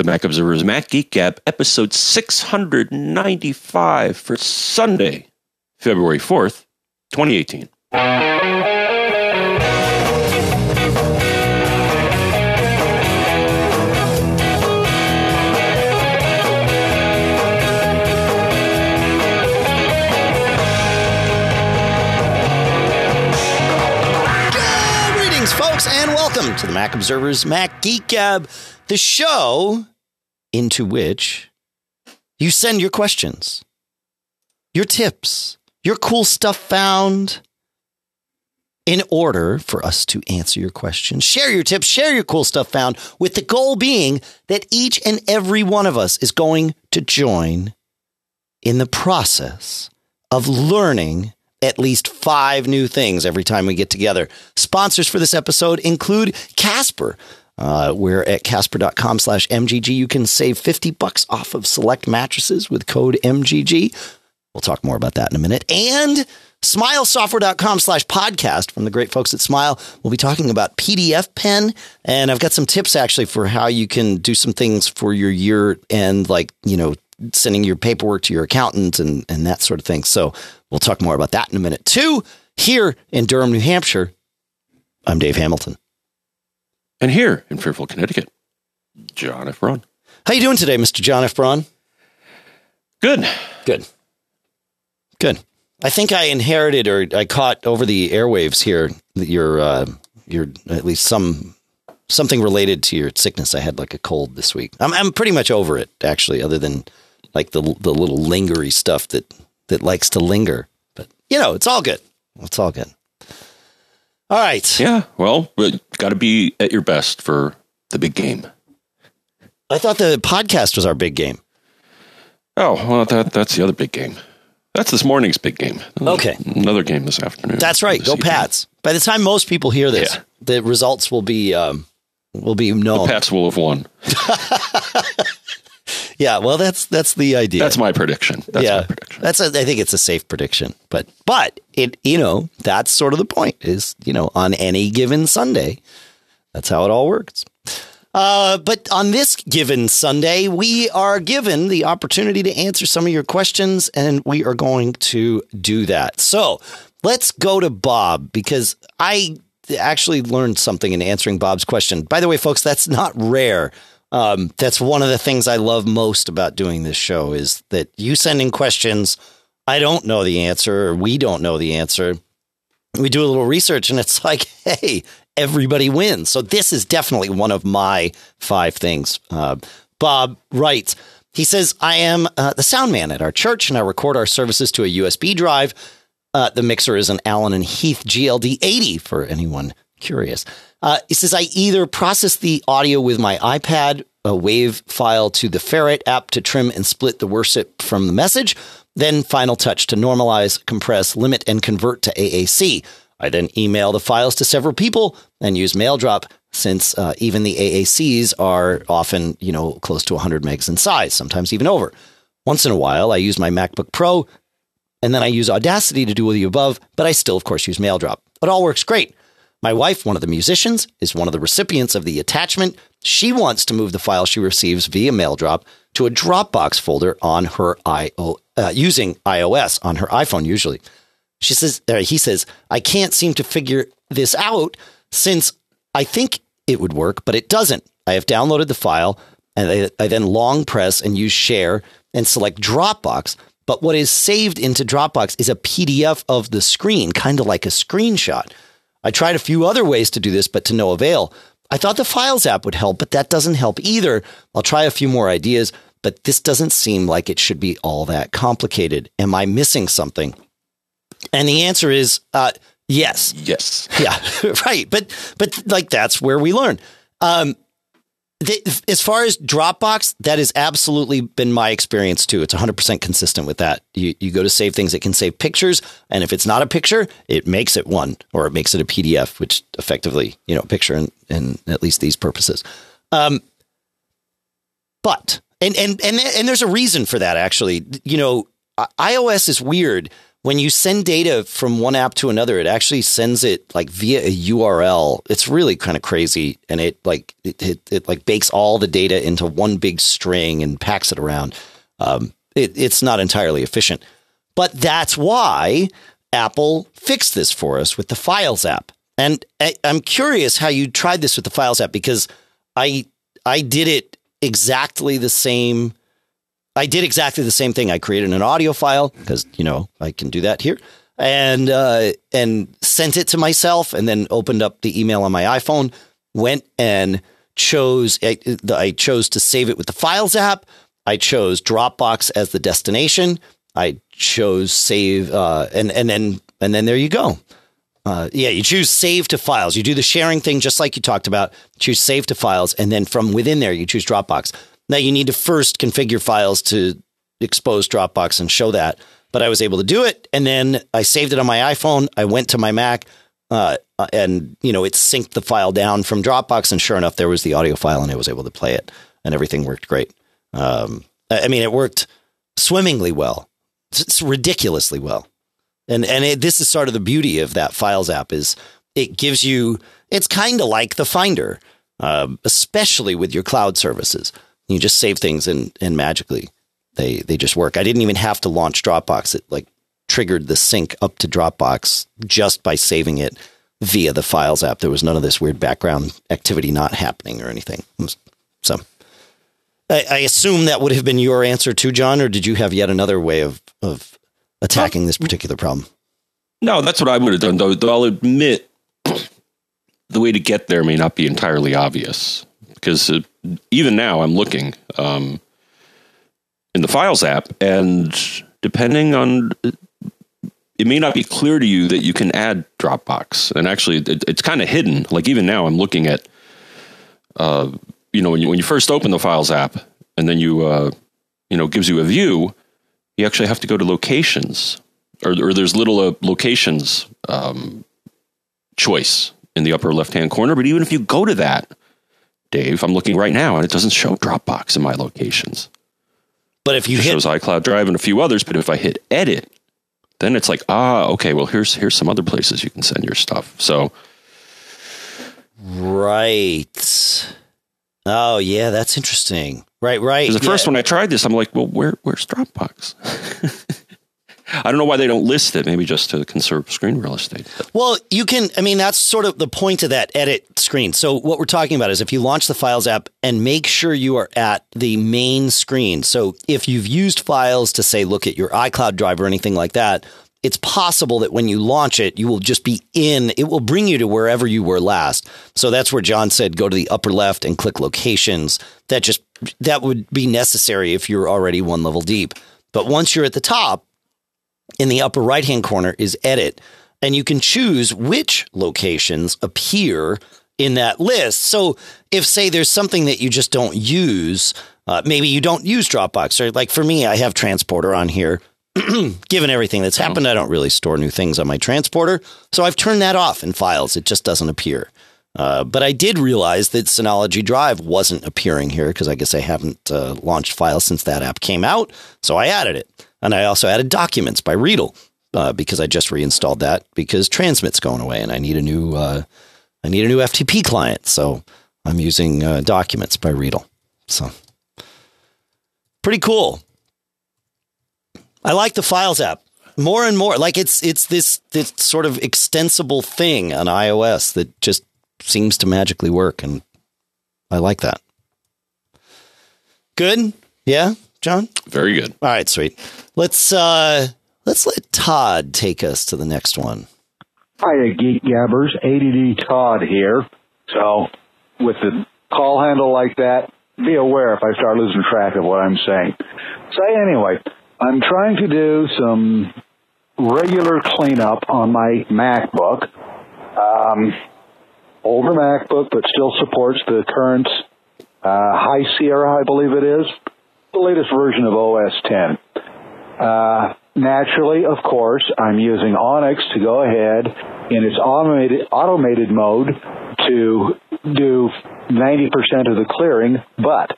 The Mac Observer's Mac Geek Gab, episode 695 for Sunday, February 4th, 2018. Welcome to the Mac Observer's Mac Geek Gab, the show into which you send your questions, your tips, your cool stuff found in order for us to answer your questions. Share your tips, share your cool stuff found, with the goal being that each and every one of us is going to join in the process of learning at least five new things every time we get together. Sponsors for this episode include Casper. Uh, we're at casper.com slash MGG. You can save 50 bucks off of select mattresses with code MGG. We'll talk more about that in a minute. And smilesoftware.com slash podcast from the great folks at Smile. We'll be talking about PDFpen. And I've got some tips actually for how you can do some things for your year end, like, you know, sending your paperwork to your accountant and, and that sort of thing. So we'll talk more about that in a minute. Two, here in Durham, New Hampshire, I'm Dave Hamilton. And here in Fairfield, Connecticut, John F. Braun. How you doing today, Mr. John F. Braun? Good. Good. Good. I think I inherited or I caught over the airwaves here that your uh, your at least some something related to your sickness. I had like a cold this week. I'm I'm pretty much over it actually, other than like the the little lingery stuff that that likes to linger. But you know, it's all good. It's all good. All right. Yeah, well, got to be at your best for the big game. I thought the podcast was our big game. Oh, well, that that's the other big game. That's this morning's big game. Okay. Another game this afternoon. That's right. Go evening. Pats. By the time most people hear this, Yeah. the results will be um, will be known. The Pats will have won. Yeah, well, that's that's the idea. That's my prediction. That's yeah, my prediction. that's a, I think it's a safe prediction, but but it you know that's sort of the point is you know on any given Sunday, that's how it all works. Uh, but on this given Sunday, we are given the opportunity to answer some of your questions, and we are going to do that. So let's go to Bob because I actually learned something in answering Bob's question. By the way, folks, that's not rare. Um, that's one of the things I love most about doing this show is that you send in questions. I don't know the answer, or we don't know the answer. We do a little research, and it's like, hey, everybody wins. So this is definitely one of my five things. Uh, Bob writes. He says, I am uh, the sound man at our church, and I record our services to a USB drive. Uh, the mixer is an Allen and Heath GLD 80 for anyone curious. Uh, he says, I either process the audio with my iPad, a wave file to the Ferrite app to trim and split the worship from the message, then Final Touch to normalize, compress, limit, and convert to AAC. I then email the files to several people and use MailDrop since uh, even the AACs are often, you know, close to 100 megs in size, sometimes even over. Once in a while, I use my MacBook Pro and then I use Audacity to do all the above, but I still, of course, use MailDrop. It all works great. My wife, one of the musicians, is one of the recipients of the attachment. She wants to move the file she receives via MailDrop to a Dropbox folder on her IO, uh, using iOS on her iPhone usually. She says, uh, he says, I can't seem to figure this out since I think it would work, but it doesn't. I have downloaded the file and I, I then long press and use share and select Dropbox. But what is saved into Dropbox is a PDF of the screen, kind of like a screenshot. I tried a few other ways to do this, but to no avail. I thought the Files app would help, but that doesn't help either. I'll try a few more ideas, but this doesn't seem like it should be all that complicated. Am I missing something? And the answer is uh, yes. Yes. Yeah, right. But but like that's where we learn. Um, the, as far as Dropbox, that has absolutely been my experience too. It's 100% consistent with that. You, you go to save things, it can save pictures. And if it's not a picture, it makes it one or it makes it a PDF, which effectively, you know, picture in, in at least these purposes. Um, but, and, and, and, and there's a reason for that actually. You know, iOS is weird. When you send data from one app to another, it actually sends it like via a URL. It's really kind of crazy, and it like it, it, it like bakes all the data into one big string and packs it around. Um, it, it's not entirely efficient, but that's why Apple fixed this for us with the Files app. And I, I'm curious how you tried this with the Files app because I I did it exactly the same I did exactly the same thing. I created an audio file because you know I can do that here, and uh, and sent it to myself, and then opened up the email on my iPhone. Went and chose I, I chose to save it with the Files app. I chose Dropbox as the destination. I chose save, uh, and and then and then there you go. Uh, yeah, you choose save to files. You do the sharing thing just like you talked about. Choose save to files, and then from within there, you choose Dropbox. Now you need to first configure files to expose Dropbox and show that. But I was able to do it, and then I saved it on my iPhone. I went to my Mac, uh, and you know it synced the file down from Dropbox, and sure enough, there was the audio file, and I was able to play it, and everything worked great. Um, I mean, it worked swimmingly well. It's ridiculously well, and and it, this is sort of the beauty of that Files app is it gives you. It's kind of like the Finder, uh, especially with your cloud services. You just save things and and magically they they just work. I didn't even have to launch Dropbox. It like triggered the sync up to Dropbox just by saving it via the Files app. There was none of this weird background activity not happening or anything. So I, I assume that would have been your answer too, John, or did you have yet another way of of attacking this particular problem? No, that's what I would have done. Though, though I'll admit the way to get there may not be entirely obvious because even now I'm looking um, in the Files app, and depending on it may not be clear to you that you can add Dropbox, and actually it, it's kind of hidden. Like even now, I'm looking at, uh, you know, when you, when you first open the Files app, and then you, uh, you know, gives you a view, you actually have to go to locations, or, or there's little uh, locations um, choice in the upper left hand corner. But even if you go to that, Dave. I'm looking right now and it doesn't show Dropbox in my locations. But if you it hit shows iCloud Drive and a few others, but if I hit edit, then it's like, ah, okay, well here's here's some other places you can send your stuff. So Right. Oh yeah, that's interesting. Right, right. The yeah. first when I tried this, I'm like, well, where where's Dropbox? I don't know why they don't list it. Maybe just to conserve screen real estate. Well, you can. I mean, that's sort of the point of that edit screen. So what we're talking about is if you launch the Files app and make sure you are at the main screen. So if you've used Files to say look at your iCloud Drive or anything like that, it's possible that when you launch it, you will just be in. It will bring you to wherever you were last. So that's where John said go to the upper left and click locations. That just that would be necessary if you're already one level deep. But once you're at the top, in the upper right hand corner is edit, and you can choose which locations appear in that list. So if say there's something that you just don't use, uh, maybe you don't use Dropbox, or like for me, I have Transporter on here. Given everything that's happened, I don't really store new things on my Transporter, so I've turned that off in files. It just doesn't appear. Uh, but I did realize that Synology Drive wasn't appearing here because I guess I haven't uh, launched files since that app came out. So I added it. And I also added Documents by Readdle uh, because I just reinstalled that because Transmit's going away and I need a new uh, I need a new FTP client. So I'm using uh, Documents by Readdle. So pretty cool. I like the Files app more and more. Like it's it's this this sort of extensible thing on iOS that just seems to magically work, and I like that. Good, yeah, John. Very good. All right, sweet. Let's uh let's let Todd take us to the next one. Hiya, Geek Gabbers. ADD Todd here. So, with the call handle like that, be aware if I start losing track of what I'm saying. So anyway, I'm trying to do some regular cleanup on my MacBook. Um, older MacBook, but still supports the current uh, High Sierra, I believe it is, the latest version of OS 10. Uh, naturally, of course, I'm using Onyx to go ahead in its automated, automated mode to do 90% of the clearing. But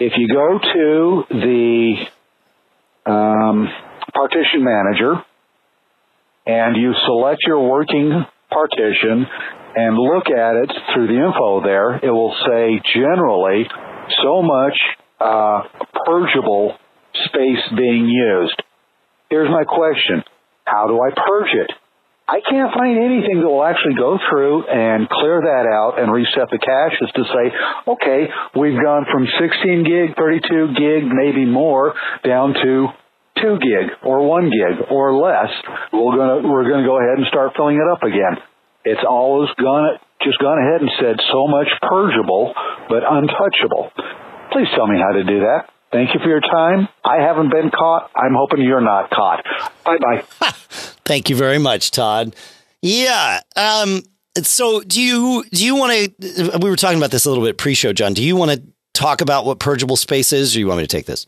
if you go to the um, partition manager and you select your working partition and look at it through the info there, it will say generally so much uh, purgeable space being used. Here's my question. How do I purge it? I can't find anything that will actually go through and clear that out and reset the caches to say, okay, we've gone from 16 gig, 32 gig, maybe more, down to 2 gig or 1 gig or less. We're gonna, we're gonna go ahead and start filling it up again. It's always gone, just gone ahead and said so much purgeable, but untouchable. Please tell me how to do that. Thank you for your time. I haven't been caught. I'm hoping you're not caught. Bye bye. Thank you very much, Todd. Yeah. Um, so do you do you want to? We were talking about this a little bit pre-show, John. Do you want to talk about what purgeable space is, or you want me to take this?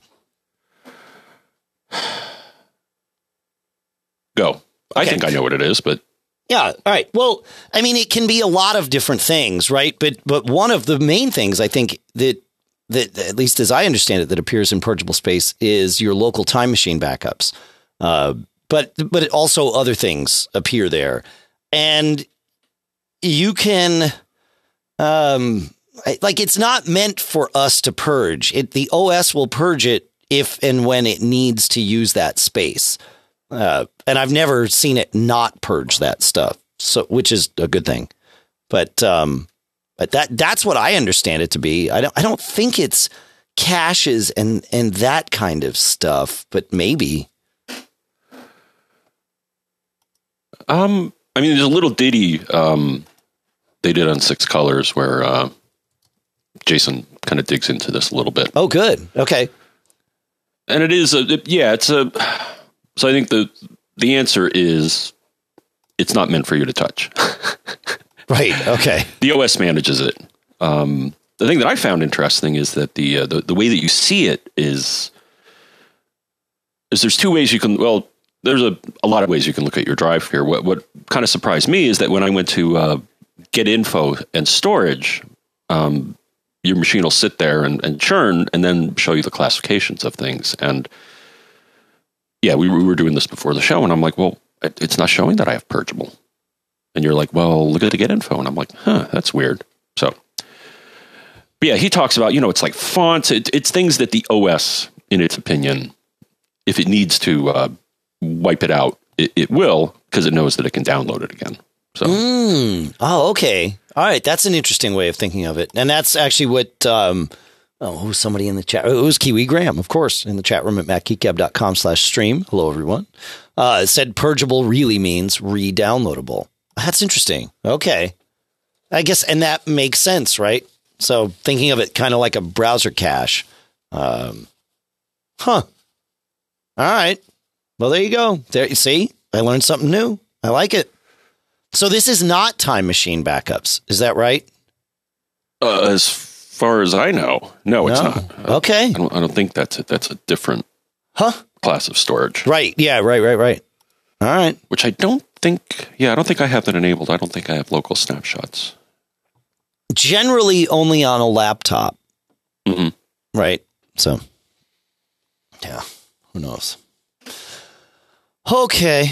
Go. I think I know what it is, but Yeah. All right. Well, I mean, it can be a lot of different things, right? But but one of the main things I think that that at least as I understand it, that appears in purgeable space is your local time machine backups. Uh, but but also other things appear there, and you can, um, like it's not meant for us to purge. It the OS will purge it if and when it needs to use that space. Uh, and I've never seen it not purge that stuff, so which is a good thing. But um, but that that's what I understand it to be. I don't I don't think it's caches and and that kind of stuff, but maybe. Um, I mean, there's a little ditty um, they did on Six Colors where uh, Jason kind of digs into this a little bit, Oh, good. Okay. and it is a it- yeah, it's a. So I think the the answer is it's not meant for you to touch. Right. Okay. the OS manages it. Um, the thing that I found interesting is that the, uh, the the way that you see it is is there's two ways you can well there's a, a lot of ways you can look at your drive here. What what kind of surprised me is that when I went to uh, get info and storage, um, your machine will sit there and, and churn and then show you the classifications of things. And yeah, we, we were doing this before the show, and I'm like, well, it, it's not showing that I have purgeable. And you're like, well, look at the get info. And I'm like, huh, that's weird. So, but yeah, he talks about, you know, it's like fonts, it, it's things that the OS, in its opinion, if it needs to uh, wipe it out, it, it will because it knows that it can download it again. So, Mm. Oh, okay. All right. That's an interesting way of thinking of it. And that's actually what, um, oh, who's somebody in the chat? Oh, it was Kiwi Graham, of course, in the chat room at macgeekgab.com slash stream. Hello, everyone. Uh, said purgeable really means re-downloadable. That's interesting. Okay. I guess, and that makes sense, right? So thinking of it kind of like a browser cache. Um, huh. All right. Well, there you go. There you see, I learned something new. I like it. So this is not time machine backups. Is that right? uh, as far as I know, no, it's not. Okay. I don't, I don't think that's it. That's a different Huh? class of storage, Right. Yeah, right, right, right. All right. which I don't think, yeah, I don't think I have that enabled. I don't think I have local snapshots. Generally only on a laptop. Mhm. Right. So yeah, who knows? Okay.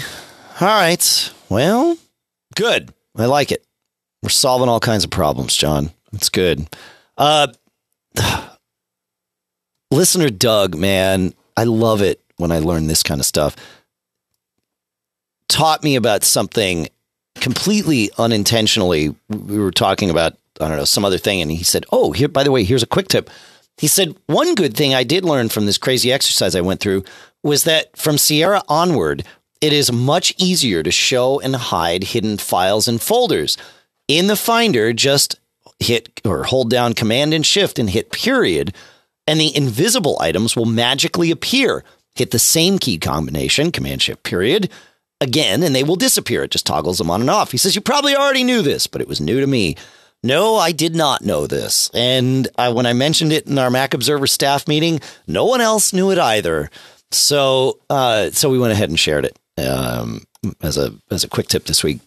All right. Well, good. I like it. We're solving all kinds of problems, John. That's good. Uh listener Doug, man, I love it when I learn this kind of stuff. Taught me about something completely unintentionally. We were talking about, I don't know, some other thing, and he said, Oh, here, by the way, here's a quick tip. He said, One good thing I did learn from this crazy exercise I went through was that from Sierra onward, it is much easier to show and hide hidden files and folders. In the Finder, just hit or hold down Command and Shift and hit period, and the invisible items will magically appear. Hit the same key combination, Command Shift period, again, and they will disappear. It just toggles them on and off. He says, You probably already knew this, but it was new to me. No, I did not know this. And I, when I mentioned it in our Mac Observer staff meeting, no one else knew it either. So, uh, so we went ahead and shared it um, as a as a quick tip this week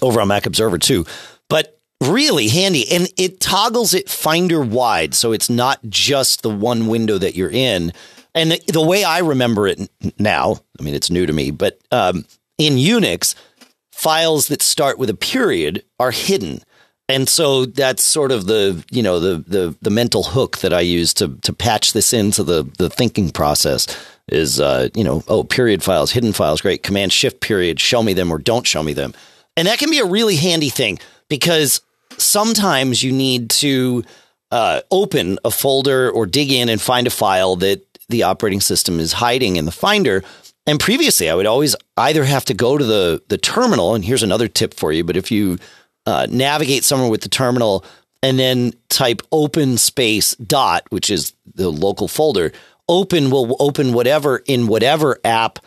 over on Mac Observer too. But really handy, and it toggles it Finder wide, so it's not just the one window that you're in. And the, the way I remember it now, I mean, it's new to me, but um, in Unix, files that start with a period are hidden. And so that's sort of the you know the the the mental hook that I use to to patch this into the the thinking process is uh, you know oh period files hidden files great command shift period show me them or don't show me them and that can be a really handy thing because sometimes you need to uh, open a folder or dig in and find a file that the operating system is hiding in the finder and previously I would always either have to go to the the terminal and here's another tip for you but if you uh, navigate somewhere with the terminal and then type open space dot, which is the local folder. Open will open whatever in whatever app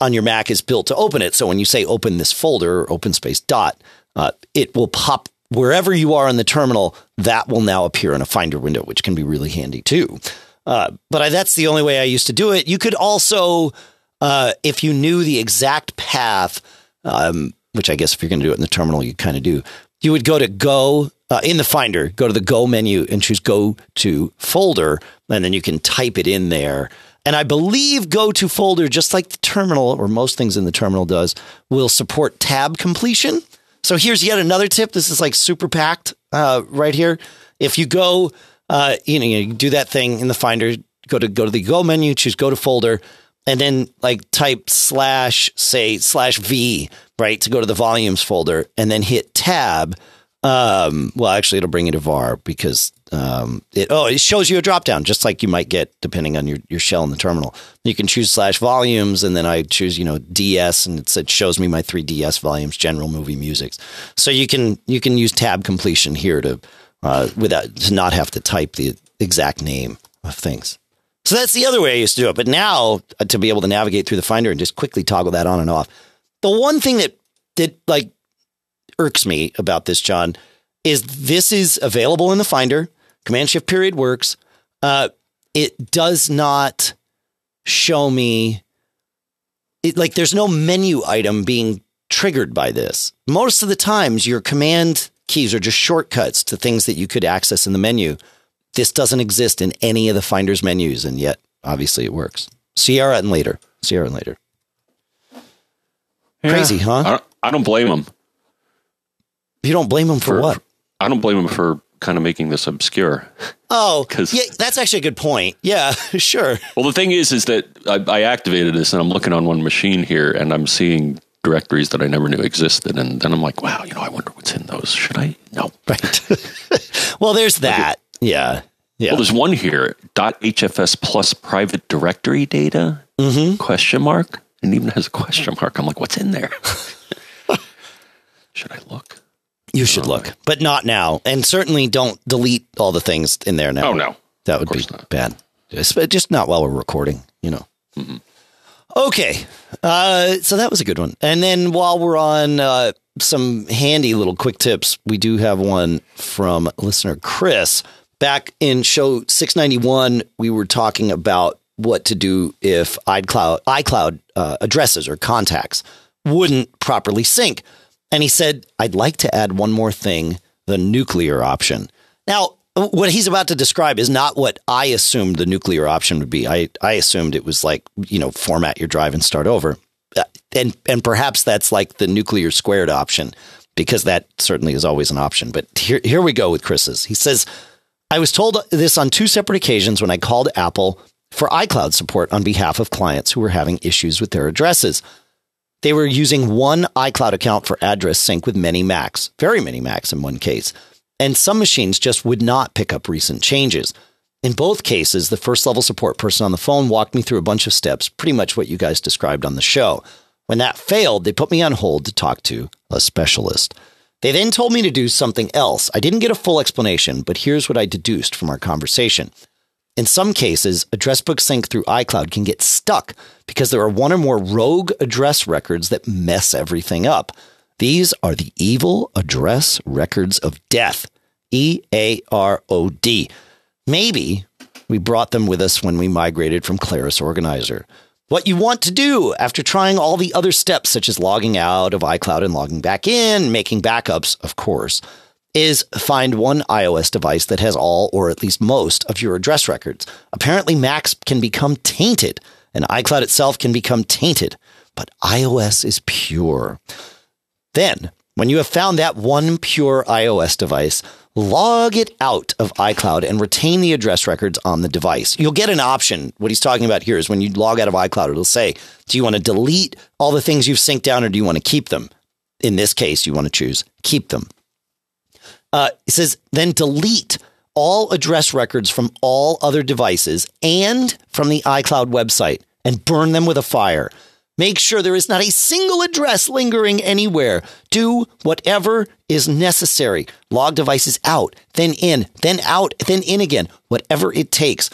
on your Mac is built to open it. So when you say open this folder or open space dot, uh, it will pop wherever you are in the terminal. That will now appear in a Finder window, which can be really handy too. Uh, but I, that's the only way I used to do it. You could also, uh, if you knew the exact path, um, which I guess if you're going to do it in the terminal, you kind of do. You would go to go uh, in the Finder, go to the Go menu and choose Go to Folder, and then you can type it in there. And I believe Go to Folder, just like the terminal or most things in the terminal does, will support tab completion. So here's yet another tip. This is like super packed uh, right here. If you go, uh, you know, you do that thing in the Finder, go to go to the Go menu, choose Go to Folder, and then like type slash say slash v right to go to the volumes folder and then hit tab. Um, well actually it'll bring you to var because um, it oh it shows you a drop down just like you might get depending on your, your shell in the terminal. You can choose slash volumes and then i choose you know ds and it shows me my three ds volumes general movie musics. So you can you can use tab completion here to uh, without to not have to type the exact name of things so that's the other way I used to do it. But now uh, to be able to navigate through the Finder and just quickly toggle that on and off. The one thing that that like irks me about this, John, is this is available in the Finder. Command Shift period works. Uh, it does not show me it, like there's no menu item being triggered by this. Most of the times, your command keys are just shortcuts to things that you could access in the menu. This doesn't exist in any of the Finder's menus, and yet obviously it works. Sierra and later. Sierra and later. Yeah. Crazy, huh? I don't, I don't blame them. You don't blame them for, For- what? I don't blame them for kind of making this obscure. Oh, 'Cause- yeah, that's actually a good point. Yeah, sure. Well, the thing is, is that I, I activated this and I'm looking on one machine here and I'm seeing directories that I never knew existed. And then I'm like, wow, you know, I wonder what's in those. Should I? No. Right. well, there's that. Yeah. Yeah. Well, there's one here, dot .hfs plus private directory data, Mm-hmm. question mark. And even has a question mark. I'm like, what's in there? Should I look? You should look, but not now. And certainly don't delete all the things in there now. Oh, no. That would be not. bad. Just, just not while we're recording, you know. Okay. Uh, so that was a good one. And then while we're on uh, some handy little quick tips, we do have one from listener Chris. Back in show 691, we were talking about what to do if iCloud, iCloud uh, addresses or contacts wouldn't properly sync. And he said, I'd like to add one more thing the nuclear option. Now, what he's about to describe is not what I assumed the nuclear option would be. I, I assumed it was like, you know, format your drive and start over. Uh, And, and perhaps that's like the nuclear squared option because that certainly is always an option. But here, here we go with Chris's. He says, I was told this on two separate occasions when I called Apple for iCloud support on behalf of clients who were having issues with their addresses. They were using one iCloud account for address sync with many Macs, very many Macs in one case, and some machines just would not pick up recent changes. In both cases, the first level support person on the phone walked me through a bunch of steps, pretty much what you guys described on the show. When that failed, they put me on hold to talk to a specialist. They then told me to do something else. I didn't get a full explanation, but here's what I deduced from our conversation. In some cases, address book sync through iCloud can get stuck because there are one or more rogue address records that mess everything up. These are the evil address records of death. E A R O D. Maybe we brought them with us when we migrated from Claris Organizer. What you want to do after trying all the other steps, such as logging out of iCloud and logging back in, making backups, of course, is find one iOS device that has all or at least most of your address records. Apparently, Macs can become tainted, and iCloud itself can become tainted. but iOS is pure. Then, when you have found that one pure iOS device, log it out of iCloud and retain the address records on the device. You'll get an option. What he's talking about here is when you log out of iCloud, it'll say, do you want to delete all the things you've synced down or do you want to keep them? In this case, you want to choose keep them. Uh, it says, then delete all address records from all other devices and from the iCloud website and burn them with a fire. Make sure there is not a single address lingering anywhere. Do whatever is necessary. Log devices out, then in, then out, then in again, whatever it takes.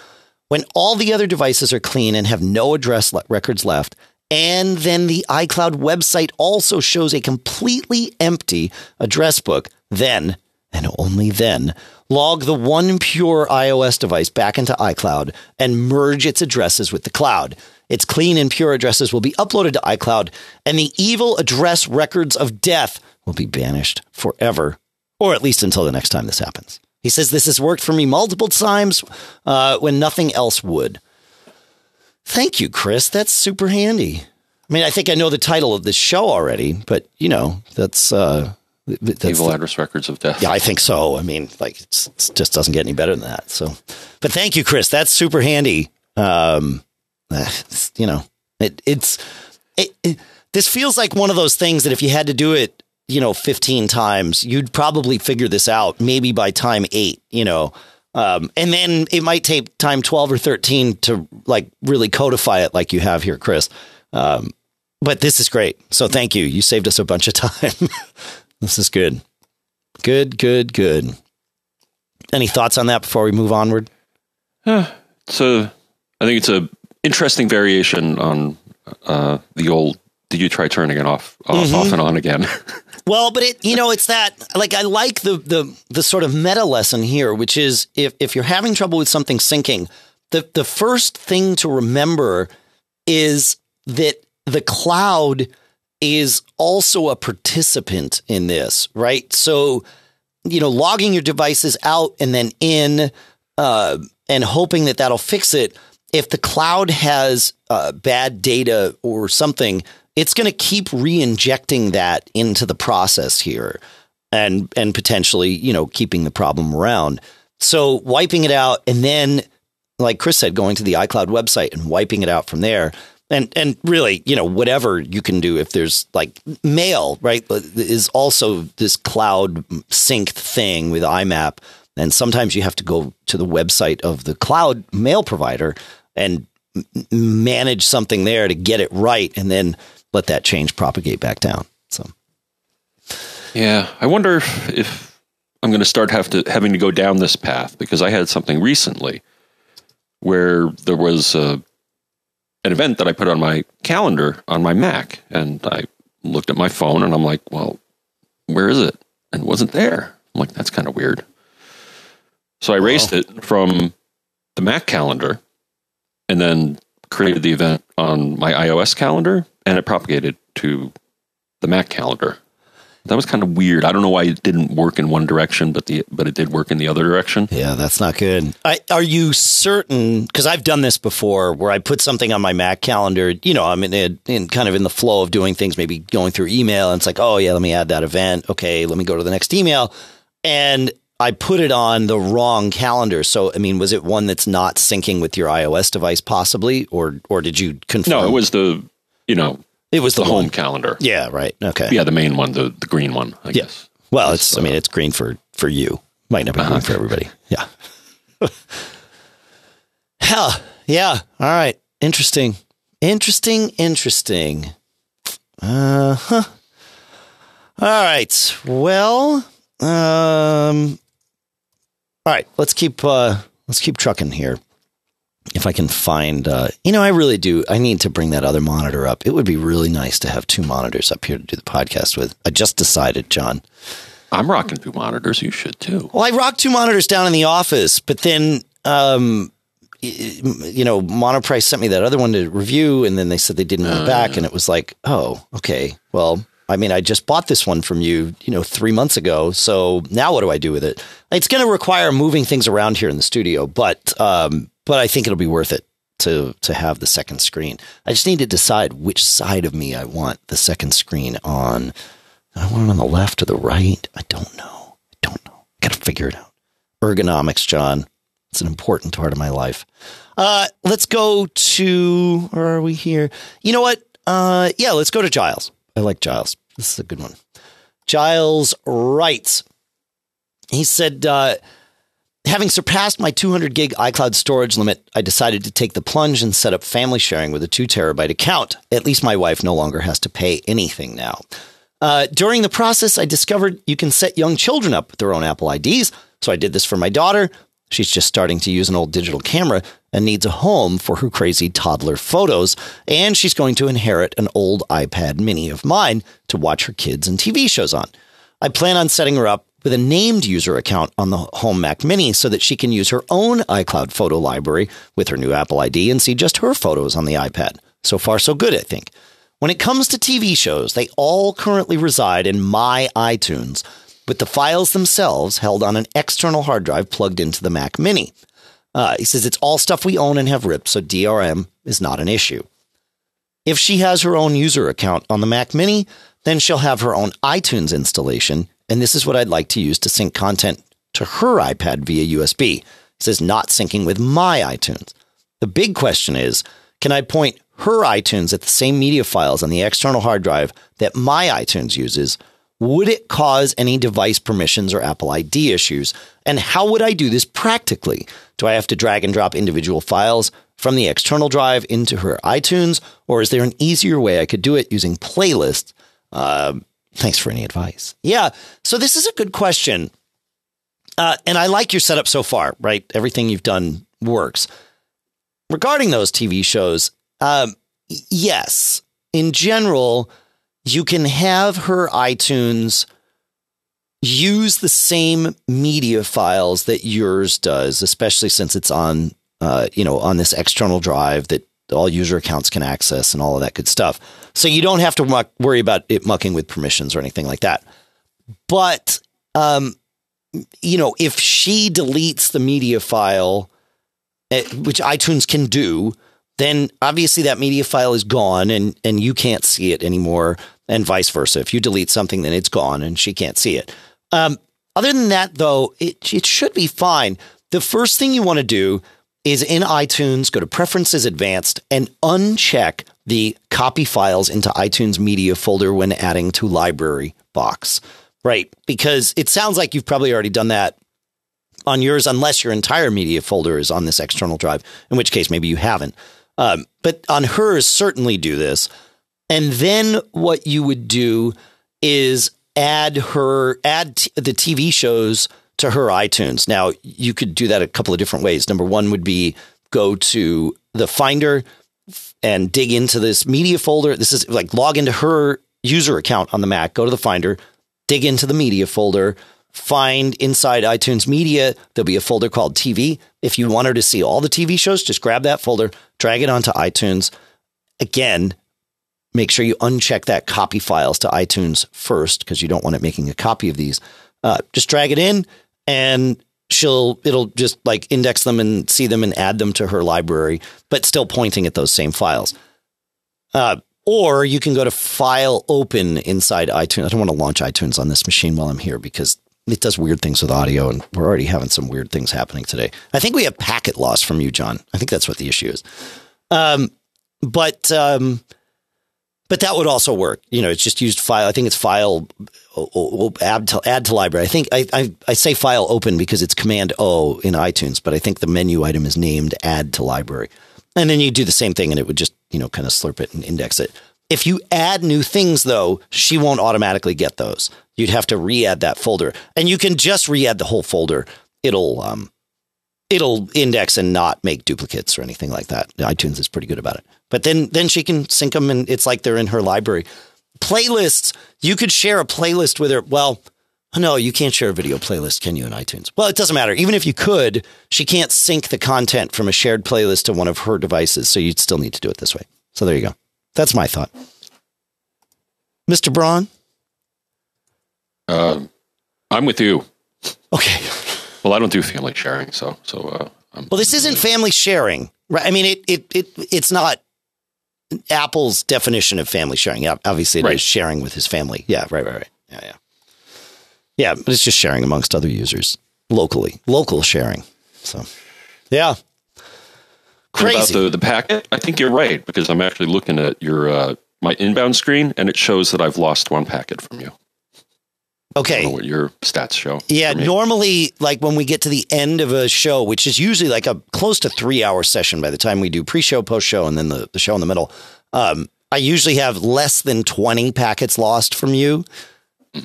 When all the other devices are clean and have no address le- records left, and then the iCloud website also shows a completely empty address book, then, and only then, log the one pure iOS device back into iCloud and merge its addresses with the cloud. Its clean and pure addresses will be uploaded to iCloud, and the evil address records of death will be banished forever, or at least until the next time this happens. He says this has worked for me multiple times uh, when nothing else would. Thank you, Chris. That's super handy. I mean, I think I know the title of this show already, but you know, that's uh, that's Evil the- address records of death. yeah, I think so. I mean, like it's, it just doesn't get any better than that. So, but thank you, Chris. That's super handy. Um, you know, it, it's it, it, this feels like one of those things that if you had to do it, you know, fifteen times, you'd probably figure this out. Maybe by time eight, you know. Um, and then it might take time 12 or 13 to like really codify it like you have here, Chris. Um, but this is great. So thank you. You saved us a bunch of time. this is good. Good, good, good. Any thoughts on that before we move onward? So I think it's a interesting variation on uh, the old. Did you try turning it off, off, off and on again? Well, but it you know it's that like I like the the the sort of meta lesson here, which is if if you're having trouble with something syncing, the the first thing to remember is that the cloud is also a participant in this, right? So you know, logging your devices out and then in, uh, and hoping that that'll fix it. If the cloud has uh, bad data or something, it's going to keep re-injecting that into the process here, and and potentially, you know, keeping the problem around. So wiping it out, and then, like Chris said, going to the iCloud website and wiping it out from there. And and really, you know, whatever you can do if there's like mail, right, is also this cloud synced thing with IMAP. And sometimes you have to go to the website of the cloud mail provider and manage something there to get it right, and then let that change propagate back down. So yeah, I wonder if, I'm going to start have to having to go down this path because I had something recently where there was a, an event that I put on my calendar on my Mac, and I looked at my phone and I'm like, well, where is it? And it wasn't there. I'm like, that's kind of weird. So I erased it from the Mac calendar and then created the event on my iOS calendar and it propagated to the Mac calendar. That was kind of weird. I don't know why it didn't work in one direction, but the but it did work in the other direction. Yeah, that's not good. I, are you certain? Because I've done this before, where I put something on my Mac calendar. You know, I'm in, in, in kind of in the flow of doing things, maybe going through email, and it's like, oh yeah, let me add that event. Okay, let me go to the next email, and I put it on the wrong calendar. So, I mean, was it one that's not syncing with your iOS device, possibly, or or did you confirm? No, it was the you know it was the the, home one. calendar. Yeah, right. Okay. Yeah, the main one, the the green one. I Yeah. guess. Well, it's. I mean, it's green for for you. Might not be green for everybody. Yeah. Hell, yeah. All right. Interesting. Interesting. Interesting. Uh huh. All right. Well, um. All right. Let's keep. uh Let's keep trucking here. If I can find, uh, you know, I really do. I need to bring that other monitor up. It would be really nice to have two monitors up here to do the podcast with. I just decided, John. I'm rocking two monitors. You should too. Well, I rocked two monitors down in the office, but then, um, you know, Monoprice sent me that other one to review, and then they said they didn't want it back, and it was like, oh, okay. Well, I mean, I just bought this one from you, you know, three months ago. So now what do I do with it? It's going to require moving things around here in the studio, but um, but I think it'll be worth it to to have the second screen. I just need to decide which side of me I want the second screen on. I want it on the left or the right. I don't know. I don't know. Got to figure it out. Ergonomics, John. It's an important part of my life. Uh, let's go to where are we here? You know what? Uh, yeah, let's go to Giles. I like Giles. This is a good one. Giles writes. He said, uh, having surpassed my 200 gig iCloud storage limit, I decided to take the plunge and set up family sharing with a two terabyte account. At least my wife no longer has to pay anything now. Uh, during the process, I discovered you can set young children up with their own Apple IDs. So I did this for my daughter. She's just starting to use an old digital camera and needs a home for her crazy toddler photos. And she's going to inherit an old iPad mini of mine to watch her kids and TV shows on. I plan on setting her up with a named user account on the Home Mac Mini so that she can use her own iCloud photo library with her new Apple ID and see just her photos on the iPad. So far, so good, I think. When it comes to TV shows, they all currently reside in my iTunes, with the files themselves held on an external hard drive plugged into the Mac Mini. Uh, he says it's all stuff we own and have ripped, so DRM is not an issue. If she has her own user account on the Mac Mini, then she'll have her own iTunes installation, and this is what I'd like to use to sync content to her iPad via USB. It says not syncing with my iTunes. The big question is can I point her iTunes at the same media files on the external hard drive that my iTunes uses? Would it cause any device permissions or Apple ID issues? And how would I do this practically? Do I have to drag and drop individual files from the external drive into her iTunes? Or is there an easier way I could do it using playlists? Uh, thanks for any advice. Yeah. So this is a good question. Uh, and I like your setup so far, right? Everything you've done works. Regarding those TV shows, um, yes, in general, you can have her iTunes use the same media files that yours does, especially since it's on, uh, you know, on this external drive that all user accounts can access and all of that good stuff. So you don't have to muck, worry about it mucking with permissions or anything like that. But, um, you know, if she deletes the media file, eh, which iTunes can do, then obviously that media file is gone and, and you can't see it anymore, and vice versa. If you delete something, then it's gone and she can't see it. Um, other than that, though, it, it should be fine. The first thing you want to do is in iTunes, go to Preferences Advanced and uncheck the copy files into iTunes Media folder when adding to library box. Right. Because it sounds like you've probably already done that on yours, unless your entire media folder is on this external drive, in which case maybe you haven't. Um, but on hers, certainly do this. And then what you would do is add her, add t- the TV shows to her iTunes. Now, you could do that a couple of different ways. Number one would be go to the Finder and dig into this media folder. This is like log into her user account on the Mac, go to the Finder, dig into the media folder, find inside iTunes Media, there'll be a folder called TV. If you want her to see all the TV shows, just grab that folder, drag it onto iTunes. Again, make sure you uncheck that copy files to iTunes first because you don't want it making a copy of these. Uh, just drag it in and she'll it'll just like index them and see them and add them to her library, but still pointing at those same files. Uh, or you can go to File Open inside iTunes. I don't want to launch iTunes on this machine while I'm here because it does weird things with audio, and we're already having some weird things happening today. I think we have packet loss from you, John. I think that's what the issue is. Um, but um, but that would also work. You know, it's just used file. I think it's file add to add to library. I think I, I, I say file open because it's Command O in iTunes, but I think the menu item is named add to library. And then you do the same thing, and it would just you know kind of slurp it and index it. If you add new things, though, she won't automatically get those. You'd have to re-add that folder, and you can just re-add the whole folder. It'll um, it'll index and not make duplicates or anything like that. iTunes is pretty good about it. But then then she can sync them, and it's like they're in her library. Playlists, you could share a playlist with her. Well, no, you can't share a video playlist, can you, in iTunes? Well, it doesn't matter. Even if you could, she can't sync the content from a shared playlist to one of her devices. So you'd still need to do it this way. So there you go. That's my thought. Mr. Braun? Uh, I'm with you. Okay. Well, I don't do family sharing, so so. Uh, well, this isn't family sharing. Right. I mean, it, it, it, it's not Apple's definition of family sharing. Yeah, obviously, it Right. is sharing with his family. Yeah, right, right, right. Yeah, yeah. Yeah, but it's just sharing amongst other users locally, local sharing. So, yeah. And About Crazy. the, the packet, I think you're right because I'm actually looking at your uh, my inbound screen and it shows that I've lost one packet from you. I don't okay. know what your stats show. Yeah, normally, like when we get to the end of a show, which is usually like a close to three hour session by the time we do pre show, post show, and then the, the show in the middle, um, I usually have less than 20 packets lost from you.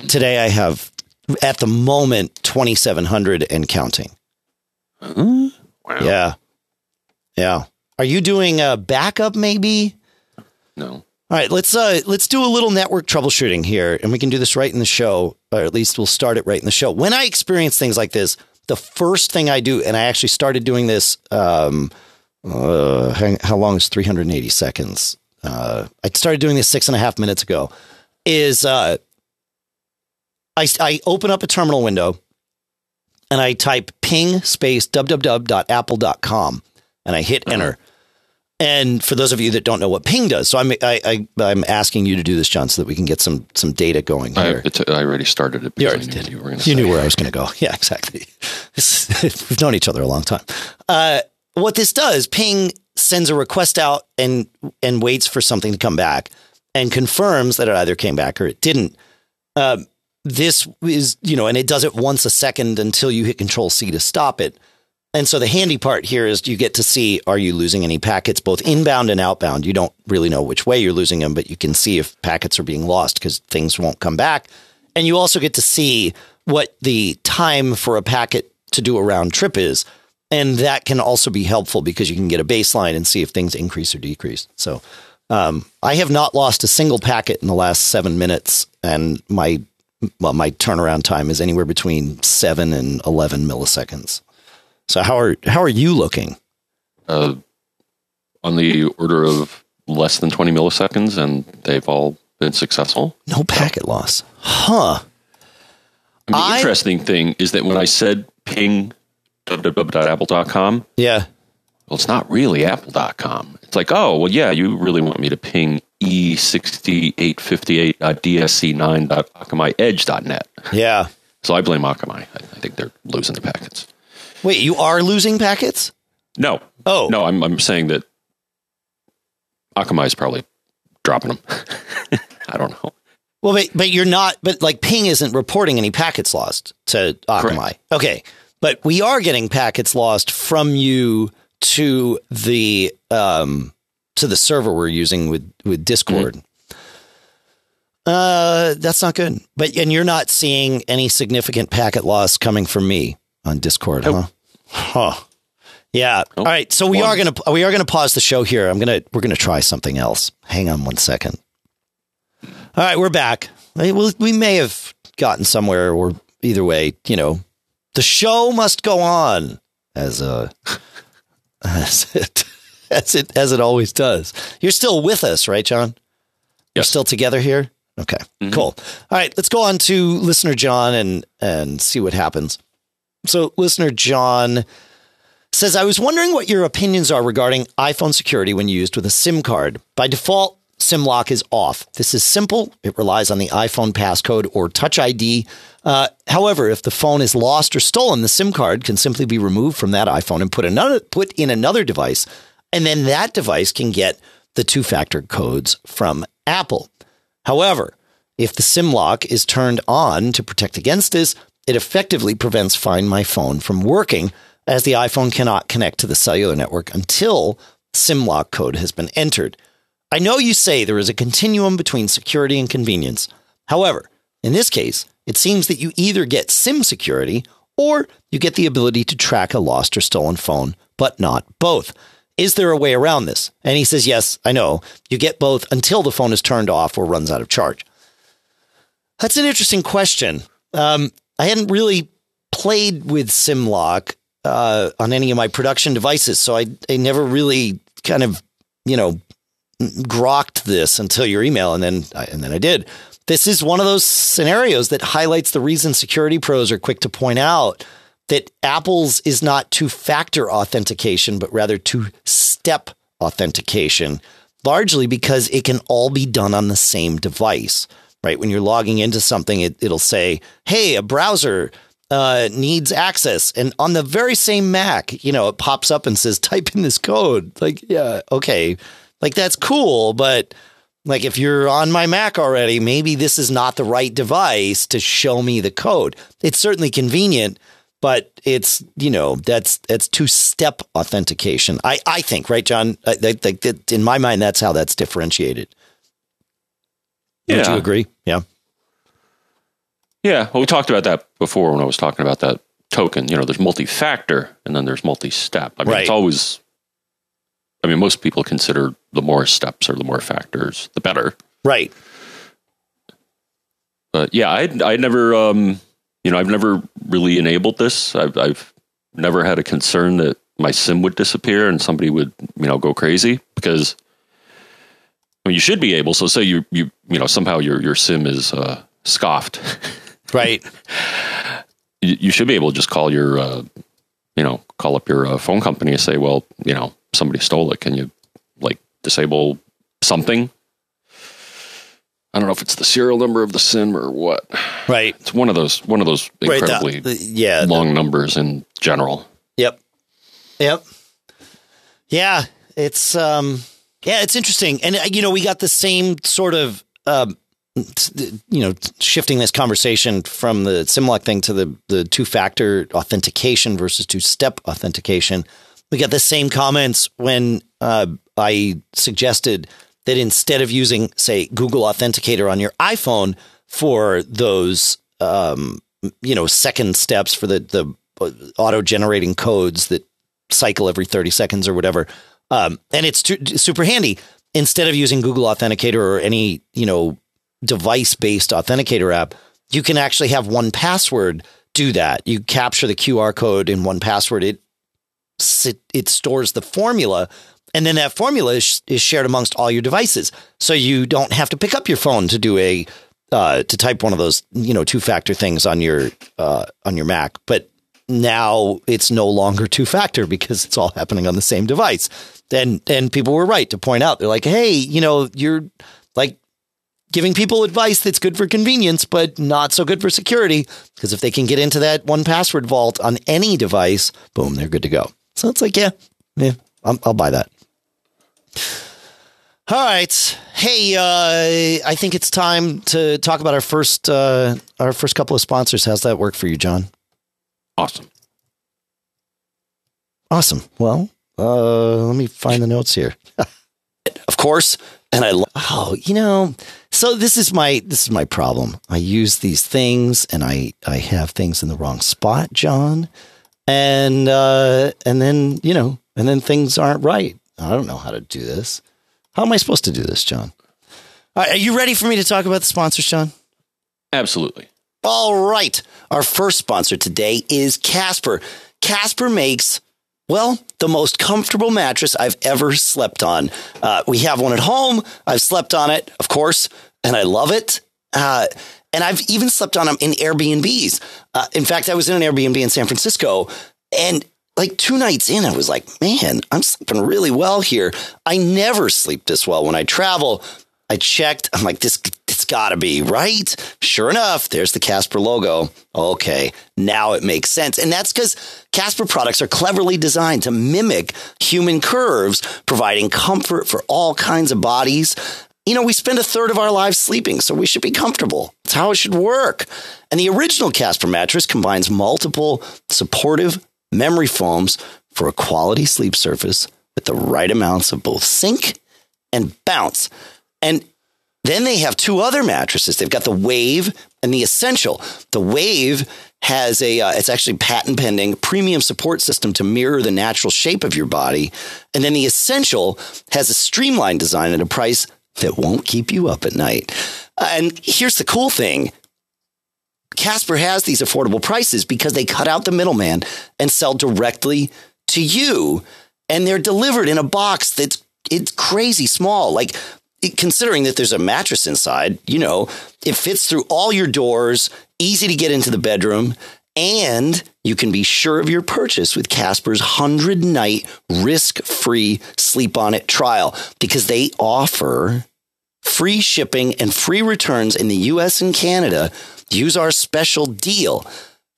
Today, I have at the moment 2,700 and counting. Wow. Yeah. Yeah. Are you doing a backup maybe? No. All right, let's uh let's do a little network troubleshooting here, and we can do this right in the show, or at least we'll start it right in the show. When I experience things like this, the first thing I do, and I actually started doing this. Um, uh, hang, how long is three hundred and eighty seconds? Uh, I started doing this six and a half minutes ago. Is uh, I I open up a terminal window, and I type ping space www.apple.com, and I hit enter. And for those of you that don't know what ping does, so I'm I, I I'm asking you to do this, John, so that we can get some some data going I, here. it's, I already started it. You already I knew did. You, You say. knew where I was going to go. Yeah, exactly. We've known each other a long time. Uh, what this does, ping sends a request out and and waits for something to come back and confirms that it either came back or it didn't. Um, this is you know, and it does it once a second until you hit Control C to stop it. And so the handy part here is you get to see are you losing any packets both inbound and outbound. You don't really know which way you're losing them, but you can see if packets are being lost because things won't come back. And you also get to see what the time for a packet to do a round trip is. And that can also be helpful because you can get a baseline and see if things increase or decrease. So um, I have not lost a single packet in the last seven minutes, and my well, my turnaround time is anywhere between seven and eleven milliseconds. So how are how are you looking? Uh, on the order of less than 20 milliseconds, and they've all been successful. No packet loss, huh? I mean, the interesting thing is that when I said ping www.apple.com, Yeah, well, it's not really apple.com. It's like, oh, well, yeah, you really want me to ping e6858.dsc9.akamaiedge.net. yeah. So I blame Akamai. I, I think they're losing the packets. Wait, you are losing packets? No. Oh. No, I'm, I'm saying that Akamai is probably dropping them. I don't know. Well, but, but you're not. But like Ping isn't reporting any packets lost to Akamai. Correct. Okay, but we are getting packets lost from you to the um to the server we're using with with Discord. Uh, that's not good. But and you're not seeing any significant packet loss coming from me on Discord, huh? Huh. Yeah. All right. So we One. are gonna we are gonna pause the show here. I'm gonna we're gonna try something else. Hang on one second. All right, we're back. We, we we may have gotten somewhere, or either way, you know, the show must go on as uh as it as it as it always does. You're still with us, right, John? You're still together here. Okay, cool. All right, let's go on to listener John and and see what happens. So, listener John says, I was wondering what your opinions are regarding iPhone security when used with a SIM card. By default, SIM lock is off. This is simple. It relies on the iPhone passcode or Touch ID. Uh, however, if the phone is lost or stolen, the SIM card can simply be removed from that iPhone and put another put in another device, and then that device can get the two-factor codes from Apple. However, if the SIM lock is turned on to protect against this, it effectively prevents Find My Phone from working as the iPhone cannot connect to the cellular network until SIM lock code has been entered. I know you say there is a continuum between security and convenience. However, in this case, it seems that you either get SIM security or you get the ability to track a lost or stolen phone, but not both. Is there a way around this? And he says, Yes, I know. You get both until the phone is turned off or runs out of charge. That's an interesting question. Um, I hadn't really played with SimLock uh, on any of my production devices, so I, I never really kind of, you know, grokked this until your email, and then I, and then I did. This is one of those scenarios that highlights the reason security pros are quick to point out that Apple's is not two factor authentication, but rather two step authentication, largely because it can all be done on the same device, right? When you're logging into something, it, it'll say, hey, a browser uh, needs access. And on the very same Mac, you know, it pops up and says, type in this code. Like, yeah, okay. Like, that's cool. But like, if you're on my Mac already, maybe this is not the right device to show me the code. It's certainly convenient, but it's, you know, that's, that's two step authentication. I, I think, right, John? I, I, I, in my mind, that's how that's differentiated. Yeah. Would you agree? Yeah. Yeah, well, we talked about that before when I was talking about that token. You know, there's multi-factor and then there's multi-step. I mean, Right. it's always. I mean, most people consider the more steps or the more factors, the better. Right. But yeah, I I never, um, you know, I've never really enabled this. I've I've never had a concern that my sim would disappear and somebody would, you know, go crazy because. I mean, you should be able. So, say you you you know somehow your your sim is uh, scoffed. Right. you, you should be able to just call your, uh, you know, call up your uh, phone company and say, well, you know, somebody stole it. Can you like disable something? I don't know if it's the serial number of the SIM or what. Right. It's one of those one of those Right. the- incredibly the- yeah. the- long numbers in general. Yep. Yep. Yeah, it's um yeah, it's interesting. And uh, you know, we got the same sort of um you know, shifting this conversation from the Simlock thing to the the two-factor authentication versus two-step authentication. We got the same comments when uh, I suggested that instead of using, say, Google Authenticator on your iPhone for those, um, you know, second steps for the the auto generating codes that cycle every 30 seconds or whatever. Um, and it's tu- super handy. Instead of using Google Authenticator or any, you know, device based authenticator app, you can actually have 1Password do that. You capture the QR code in 1Password. It it, it stores the formula and then that formula is, is shared amongst all your devices. So you don't have to pick up your phone to do a uh, to type one of those, you know, two factor things on your uh, on your Mac. But now it's no longer two factor because it's all happening on the same device. And and people were right to point out they're like, hey, you know, you're like giving people advice that's good for convenience, but not so good for security. Because if they can get into that 1Password vault on any device, boom, they're good to go. So it's like, yeah, yeah, I'll, I'll buy that. All right. Hey, uh, I think it's time to talk about our first uh, our first couple of sponsors. How's that work for you, John? Awesome. Awesome. Well, uh, let me find the notes here. of course, and I lo- oh, you know, so this is my this is my problem. I use these things, and I I have things in the wrong spot, John, and uh, and then you know, and then things aren't right. I don't know how to do this. How am I supposed to do this, John? Right, are you ready for me to talk about the sponsors, John? Absolutely. All right. Our first sponsor today is Casper. Casper makes, well, the most comfortable mattress I've ever slept on. Uh, we have one at home. I've slept on it, of course, and I love it. Uh, and I've even slept on them in Airbnbs. Uh, in fact, I was in an Airbnb in San Francisco, and like two nights in, I was like, man, I'm sleeping really well here. I never sleep this well when I travel. I checked. I'm like, this, it's got to be right. Sure enough, there's the Casper logo. Okay, now it makes sense. And that's because Casper products are cleverly designed to mimic human curves, providing comfort for all kinds of bodies. You know, we spend a third of our lives sleeping, so we should be comfortable. It's how it should work. And the original Casper mattress combines multiple supportive memory foams for a quality sleep surface with the right amounts of both sink and bounce. And then they have two other mattresses. They've got the Wave and the Essential. The Wave has a uh, it's actually patent pending premium support system to mirror the natural shape of your body. And then the Essential has a streamlined design at a price that won't keep you up at night. Uh, and here's the cool thing. Casper has these affordable prices because they cut out the middleman and sell directly to you and they're delivered in a box that's it's crazy small. Like considering that there's a mattress inside, you know, it fits through all your doors, easy to get into the bedroom. And you can be sure of your purchase with Casper's 100 night risk free sleep on it trial because they offer free shipping and free returns in the US and Canada. Use our special deal.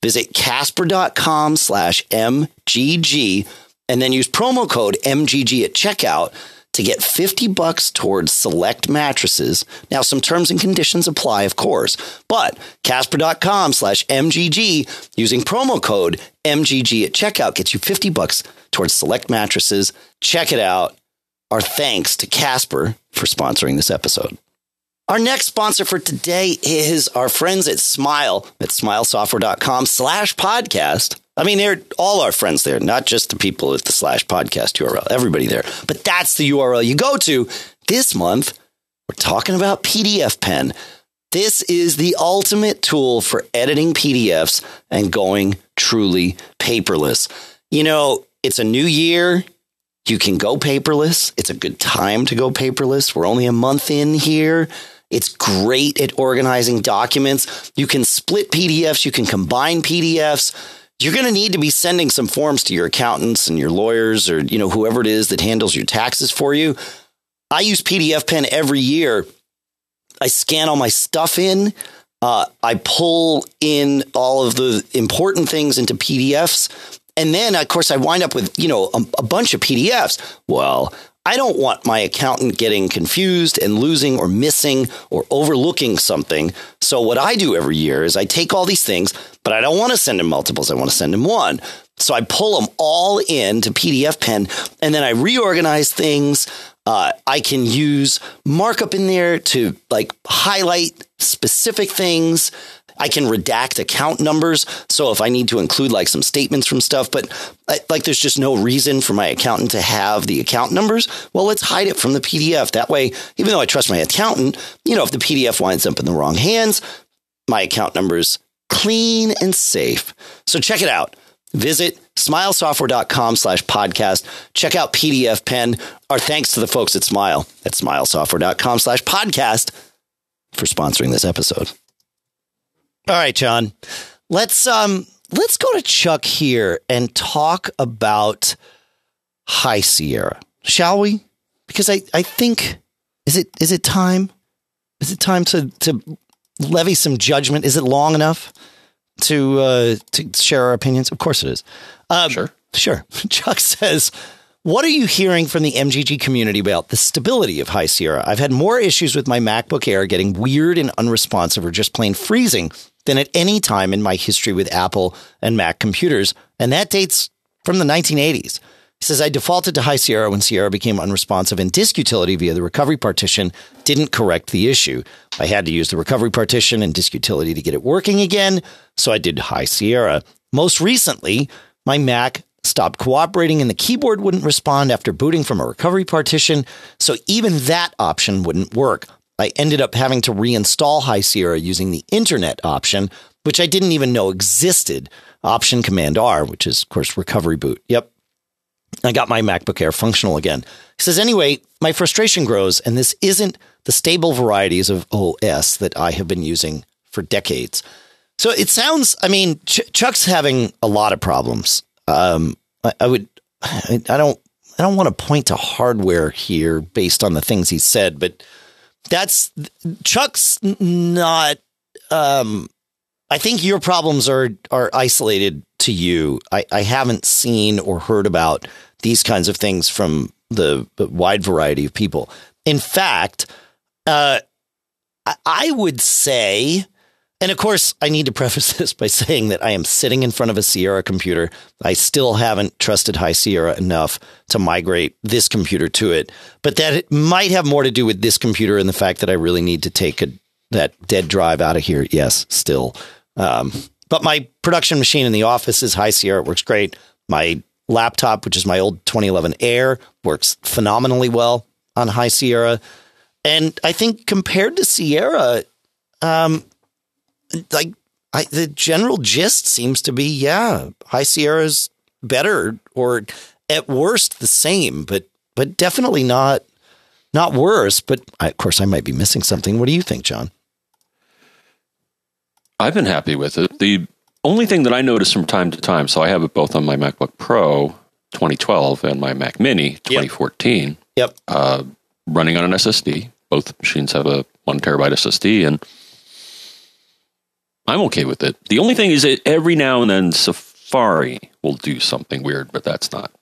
Visit casper.com slash MGG and then use promo code MGG at checkout to get 50 bucks towards select mattresses. Now, some terms and conditions apply, of course, but casper.com slash MGG using promo code MGG at checkout gets you 50 bucks towards select mattresses. Check it out. Our thanks to Casper for sponsoring this episode. Our next sponsor for today is our friends at Smile at smilesoftware.com slash podcast. I mean, they're all our friends there, not just the people at the slash podcast URL, everybody there. But that's the URL you go to. This month, we're talking about PDFpen. This is the ultimate tool for editing PDFs and going truly paperless. You know, it's a new year. You can go paperless. It's a good time to go paperless. We're only a month in here. It's great at organizing documents. You can split PDFs, you can combine PDFs. You're going to need to be sending some forms to your accountants and your lawyers or you know whoever it is that handles your taxes for you. I use PDFpen every year. I scan all my stuff in. Uh, I pull in all of the important things into PDFs. And then, of course, I wind up with, you know, a, a bunch of PDFs. Well, I don't want my accountant getting confused and losing or missing or overlooking something. So what I do every year is I take all these things, but I don't want to send him multiples. I want to send him one. So I pull them all into PDFpen and then I reorganize things. Uh, I can use markup in there to like highlight specific things. I can redact account numbers. So if I need to include like some statements from stuff, but uh, like there's just no reason for my accountant to have the account numbers, well, let's hide it from the PDF. That way, even though I trust my accountant, you know, if the PDF winds up in the wrong hands, my account number's clean and safe. So check it out. Visit smilesoftware.com slash podcast. Check out PDFpen. Our thanks to the folks at Smile at smilesoftware.com slash podcast for sponsoring this episode. All right, John. Let's um let's go to Chuck here and talk about High Sierra, shall we? Because I, I think is it is it time? Is it time to to levy some judgment? Is it long enough to uh, to share our opinions? Of course it is. Um, sure, sure. Chuck says. What are you hearing from the MGG community about the stability of High Sierra? I've had more issues with my MacBook Air getting weird and unresponsive or just plain freezing than at any time in my history with Apple and Mac computers, and that dates from the 1980s. He says, I defaulted to High Sierra when Sierra became unresponsive and disk utility via the recovery partition didn't correct the issue. I had to use the recovery partition and disk utility to get it working again, so I did High Sierra. Most recently, my Mac stopped cooperating and the keyboard wouldn't respond after booting from a recovery partition, so even that option wouldn't work. I ended up having to reinstall High Sierra using the internet option, which I didn't even know existed. Option Command R, which is, of course, recovery boot. Yep. I got my MacBook Air functional again. He says, anyway, my frustration grows, and this isn't the stable varieties of OS that I have been using for decades. So it sounds, I mean, Ch- Chuck's having a lot of problems. Um, I, I would, I, I don't, I don't want to point to hardware here based on the things he said, but that's Chuck's not. Um, I think your problems are are isolated to you. I, I haven't seen or heard about these kinds of things from the, wide variety of people. In fact, uh, I would say and of course, I need to preface this by saying that I am sitting in front of a Sierra computer. I still haven't trusted High Sierra enough to migrate this computer to it, but that it might have more to do with this computer and the fact that I really need to take a, that dead drive out of here. Yes, still. Um, but my production machine in the office is High Sierra. It works great. My laptop, which is my old 2011 Air, works phenomenally well on High Sierra. And I think compared to Sierra, um, like I, the general gist seems to be, yeah, High Sierra's better or at worst the same, but but definitely not not worse. But I, of course, I might be missing something. What do you think, John? I've been happy with it. the only thing that I notice from time to time, so I have it both on my MacBook Pro 2012 and my Mac Mini 2014, Yep. uh, running on an SSD. Both machines have a one terabyte SSD, and I'm okay with it. The only thing is that every now and then Safari will do something weird, but that's not.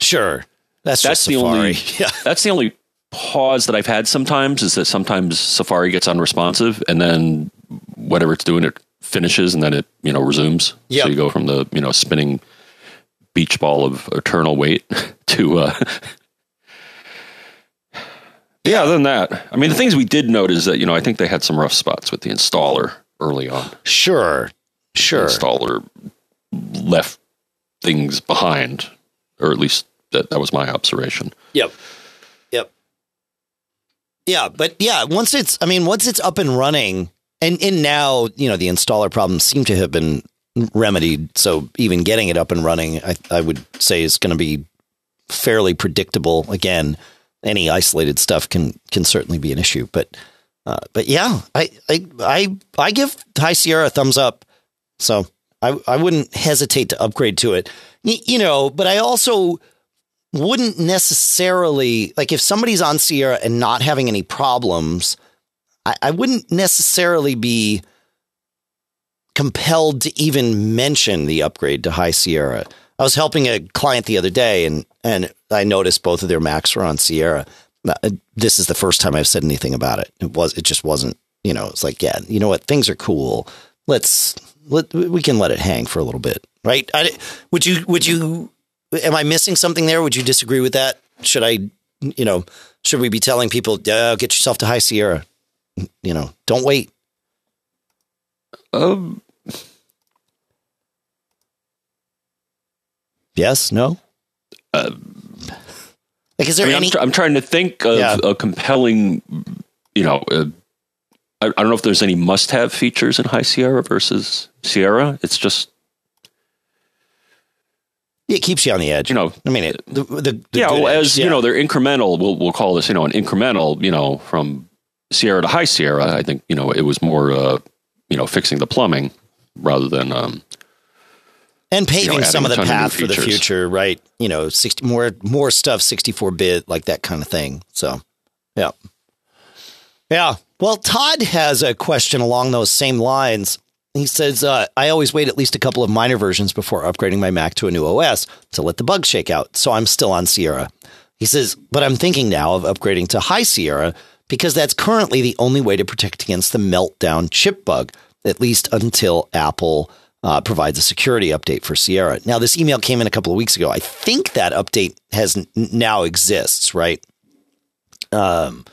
Sure. That's, That's just the Safari. only. Yeah. That's the only pause that I've had. Sometimes is that sometimes Safari gets unresponsive, and then whatever it's doing, it finishes, and then it you know resumes. Yep. So you go from the you know spinning beach ball of eternal wait to. uh Yeah, other than that, I mean, the things we did note is that, you know, I think they had some rough spots with the installer early on. Sure. Sure. Installer left things behind, or at least that, that was my observation. Yep. Yep. Yeah, but yeah, once it's I mean, once it's up and running and and now, you know, the installer problems seem to have been remedied, so even getting it up and running I I would say is going to be fairly predictable. Again, any isolated stuff can can certainly be an issue, but uh, but yeah, I, I I I give High Sierra a thumbs up. So I I wouldn't hesitate to upgrade to it. Y- you know, but I also wouldn't necessarily like if somebody's on Sierra and not having any problems, I, I wouldn't necessarily be compelled to even mention the upgrade to High Sierra. I was helping a client the other day and and I noticed both of their Macs were on Sierra. Uh, This is the first time I've said anything about it. It was it just wasn't, you know, it's like, yeah, you know what, things are cool. Let's let we can let it hang for a little bit. Right? I, would you would you am I missing something there? Would you disagree with that? Should I, you know, should we be telling people, uh, get yourself to High Sierra? You know, don't wait. Um, Yes, no. Uh, like, is I there mean, any? I'm, tr- I'm trying to think of Yeah. a compelling, you know, uh, I, I don't know if there's any must have features in High Sierra versus Sierra. It's just, it keeps you on the edge. you know, I mean, it, the, the, the yeah, well, edge, as yeah. you know, they're incremental. We'll we'll call this, you know, an incremental. You know, from Sierra to High Sierra. I think you know it was more, uh, you know, fixing the plumbing rather than, um, and paving adding some of the ton of path for the future, right? You know, sixty more more stuff, sixty four bit, like that kind of thing. So, yeah, yeah. Well, Todd has a question along those same lines. He says, uh, "I always wait at least a couple of minor versions before upgrading my Mac to a new OS to let the bugs shake out. So I'm still on Sierra." He says, "But I'm thinking now of upgrading to High Sierra because that's currently the only way to protect against the meltdown chip bug, at least until Apple." Uh, provides a security update for Sierra. Now, this email came in a couple of weeks ago. I think that update has n- now exists, right? Um,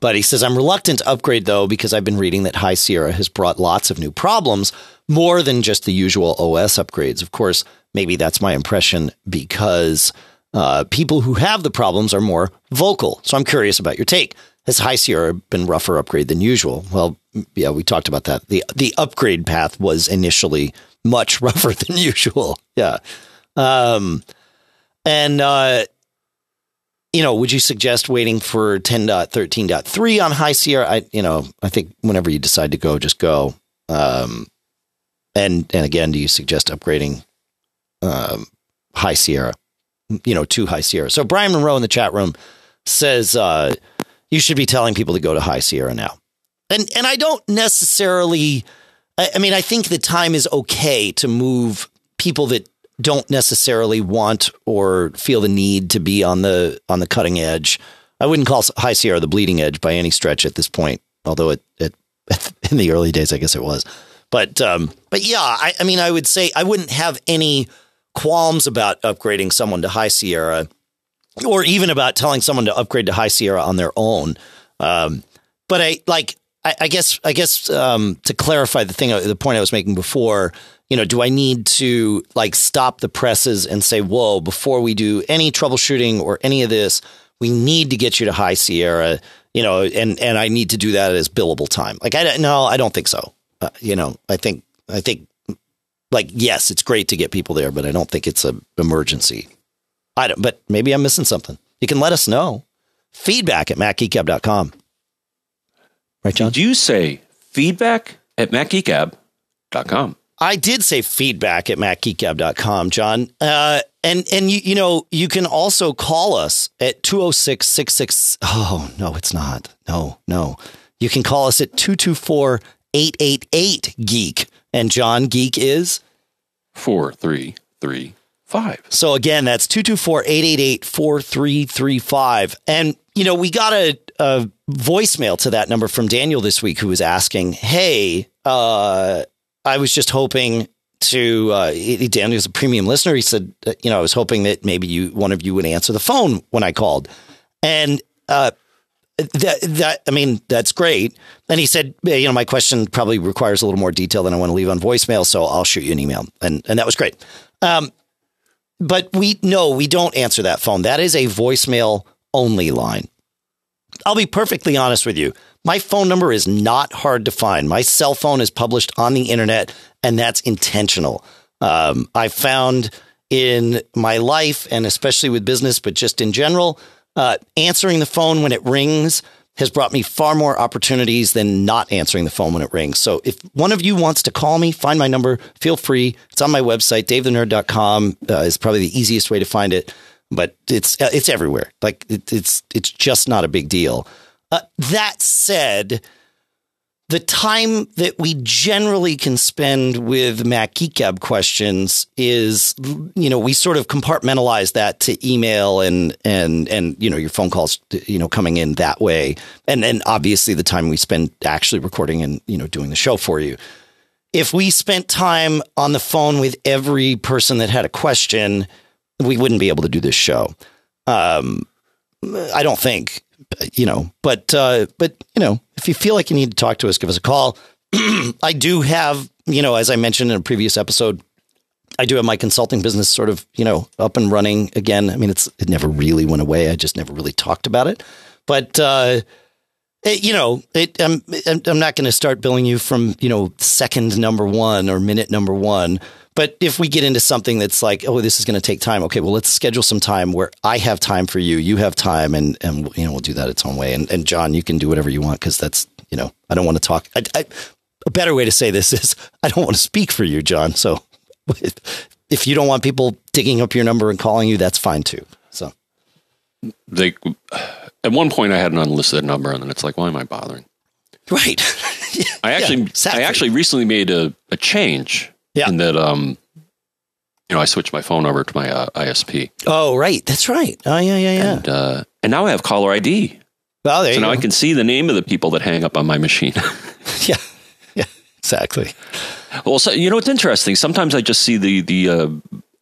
but he says I'm reluctant to upgrade though because I've been reading that High Sierra has brought lots of new problems, more than just the usual OS upgrades. Of course, maybe that's my impression because uh, people who have the problems are more vocal. So I'm curious about your take. Has High Sierra been rougher upgrade than usual? Well, yeah, we talked about that. the The upgrade path was initially much rougher than usual. Yeah, um, and uh, you know, would you suggest waiting for 10.13.3 on High Sierra? I, you know, I think whenever you decide to go, just go. Um, and and again, do you suggest upgrading um, High Sierra? You know, to High Sierra. So Brian Monroe in the chat room says uh, you should be telling people to go to High Sierra now. And and I don't necessarily. I, I mean, I think the time is okay to move people that don't necessarily want or feel the need to be on the on the cutting edge. I wouldn't call High Sierra the bleeding edge by any stretch at this point, although it, it in the early days, I guess it was. But um, but yeah, I, I mean, I would say I wouldn't have any qualms about upgrading someone to High Sierra, or even about telling someone to upgrade to High Sierra on their own. Um, but I like, I, I guess, I guess um, to clarify the thing, the point I was making before, you know, do I need to like stop the presses and say, whoa, before we do any troubleshooting or any of this, we need to get you to High Sierra, you know, and and I need to do that as billable time. Like I no, I don't think so. Uh, you know, I think I think like yes, it's great to get people there, but I don't think it's a emergency. I don't, but maybe I'm missing something. You can let us know. Feedback at macgeekgab.com. Right, John? Did you say feedback at macgeekab.com? I did say feedback at macgeekgab.com, John. Uh, and, and you, you know, you can also call us at 206 66. Oh, no, it's not. No, no. You can call us at 224 888 Geek. And John, Geek is? Four, three, three, five. So again, that's 224 888 4335. And, you know, we got a, a voicemail to that number from Daniel this week who was asking, Hey, uh, I was just hoping to, uh, Daniel's a premium listener. He said, uh, you know, I was hoping that maybe you, one of you would answer the phone when I called. And, uh, that, that, I mean, that's great. And he said, you know, my question probably requires a little more detail than I want to leave on voicemail. So I'll shoot you an email. And, and that was great. Um, but we, no, we don't answer that phone. That is a voicemail only line. I'll be perfectly honest with you. My phone number is not hard to find. My cell phone is published on the internet, and that's intentional. Um, I found in my life, and especially with business, but just in general, uh, answering the phone when it rings has brought me far more opportunities than not answering the phone when it rings. So if one of you wants to call me, find my number, feel free. It's on my website, davethenerd.com uh, is probably the easiest way to find it, but it's, it's everywhere. Like it, it's, it's just not a big deal. Uh, that said, the time that we generally can spend with Mac Geek Gab questions is, you know, we sort of compartmentalize that to email and and and you know your phone calls, you know, coming in that way, and then obviously the time we spend actually recording and you know doing the show for you. If we spent time on the phone with every person that had a question, we wouldn't be able to do this show. Um, I don't think you know, but uh, but you know, if you feel like you need to talk to us, give us a call. I do have, you know, as I mentioned in a previous episode, I do have my consulting business sort of, you know, up and running again. I mean, it's it never really went away. I just never really talked about it. But uh, it, you know, it, I'm I'm not going to start billing you from you know second number one or minute number one. But if we get into something that's like, oh, this is going to take time, okay, well, let's schedule some time where I have time for you, you have time, and and you know we'll do that its own way. And and John, you can do whatever you want because that's you know I don't want to talk. I, I, a better way to say this is I don't want to speak for you, John. So if you don't want people digging up your number and calling you, that's fine too. So they at one point I had an unlisted number, and then it's like, why am I bothering? Right. I actually Yeah, exactly. I actually recently made a, a change Yeah. in that um you know I switched my phone over to my uh, ISP oh, right. That's right. Oh, yeah, yeah, yeah. and uh, and now I have caller ID. well, there So you now go. I can see the name of the people that hang up on my machine. yeah, yeah, exactly. well, so you know it's interesting. Sometimes I just see the the uh,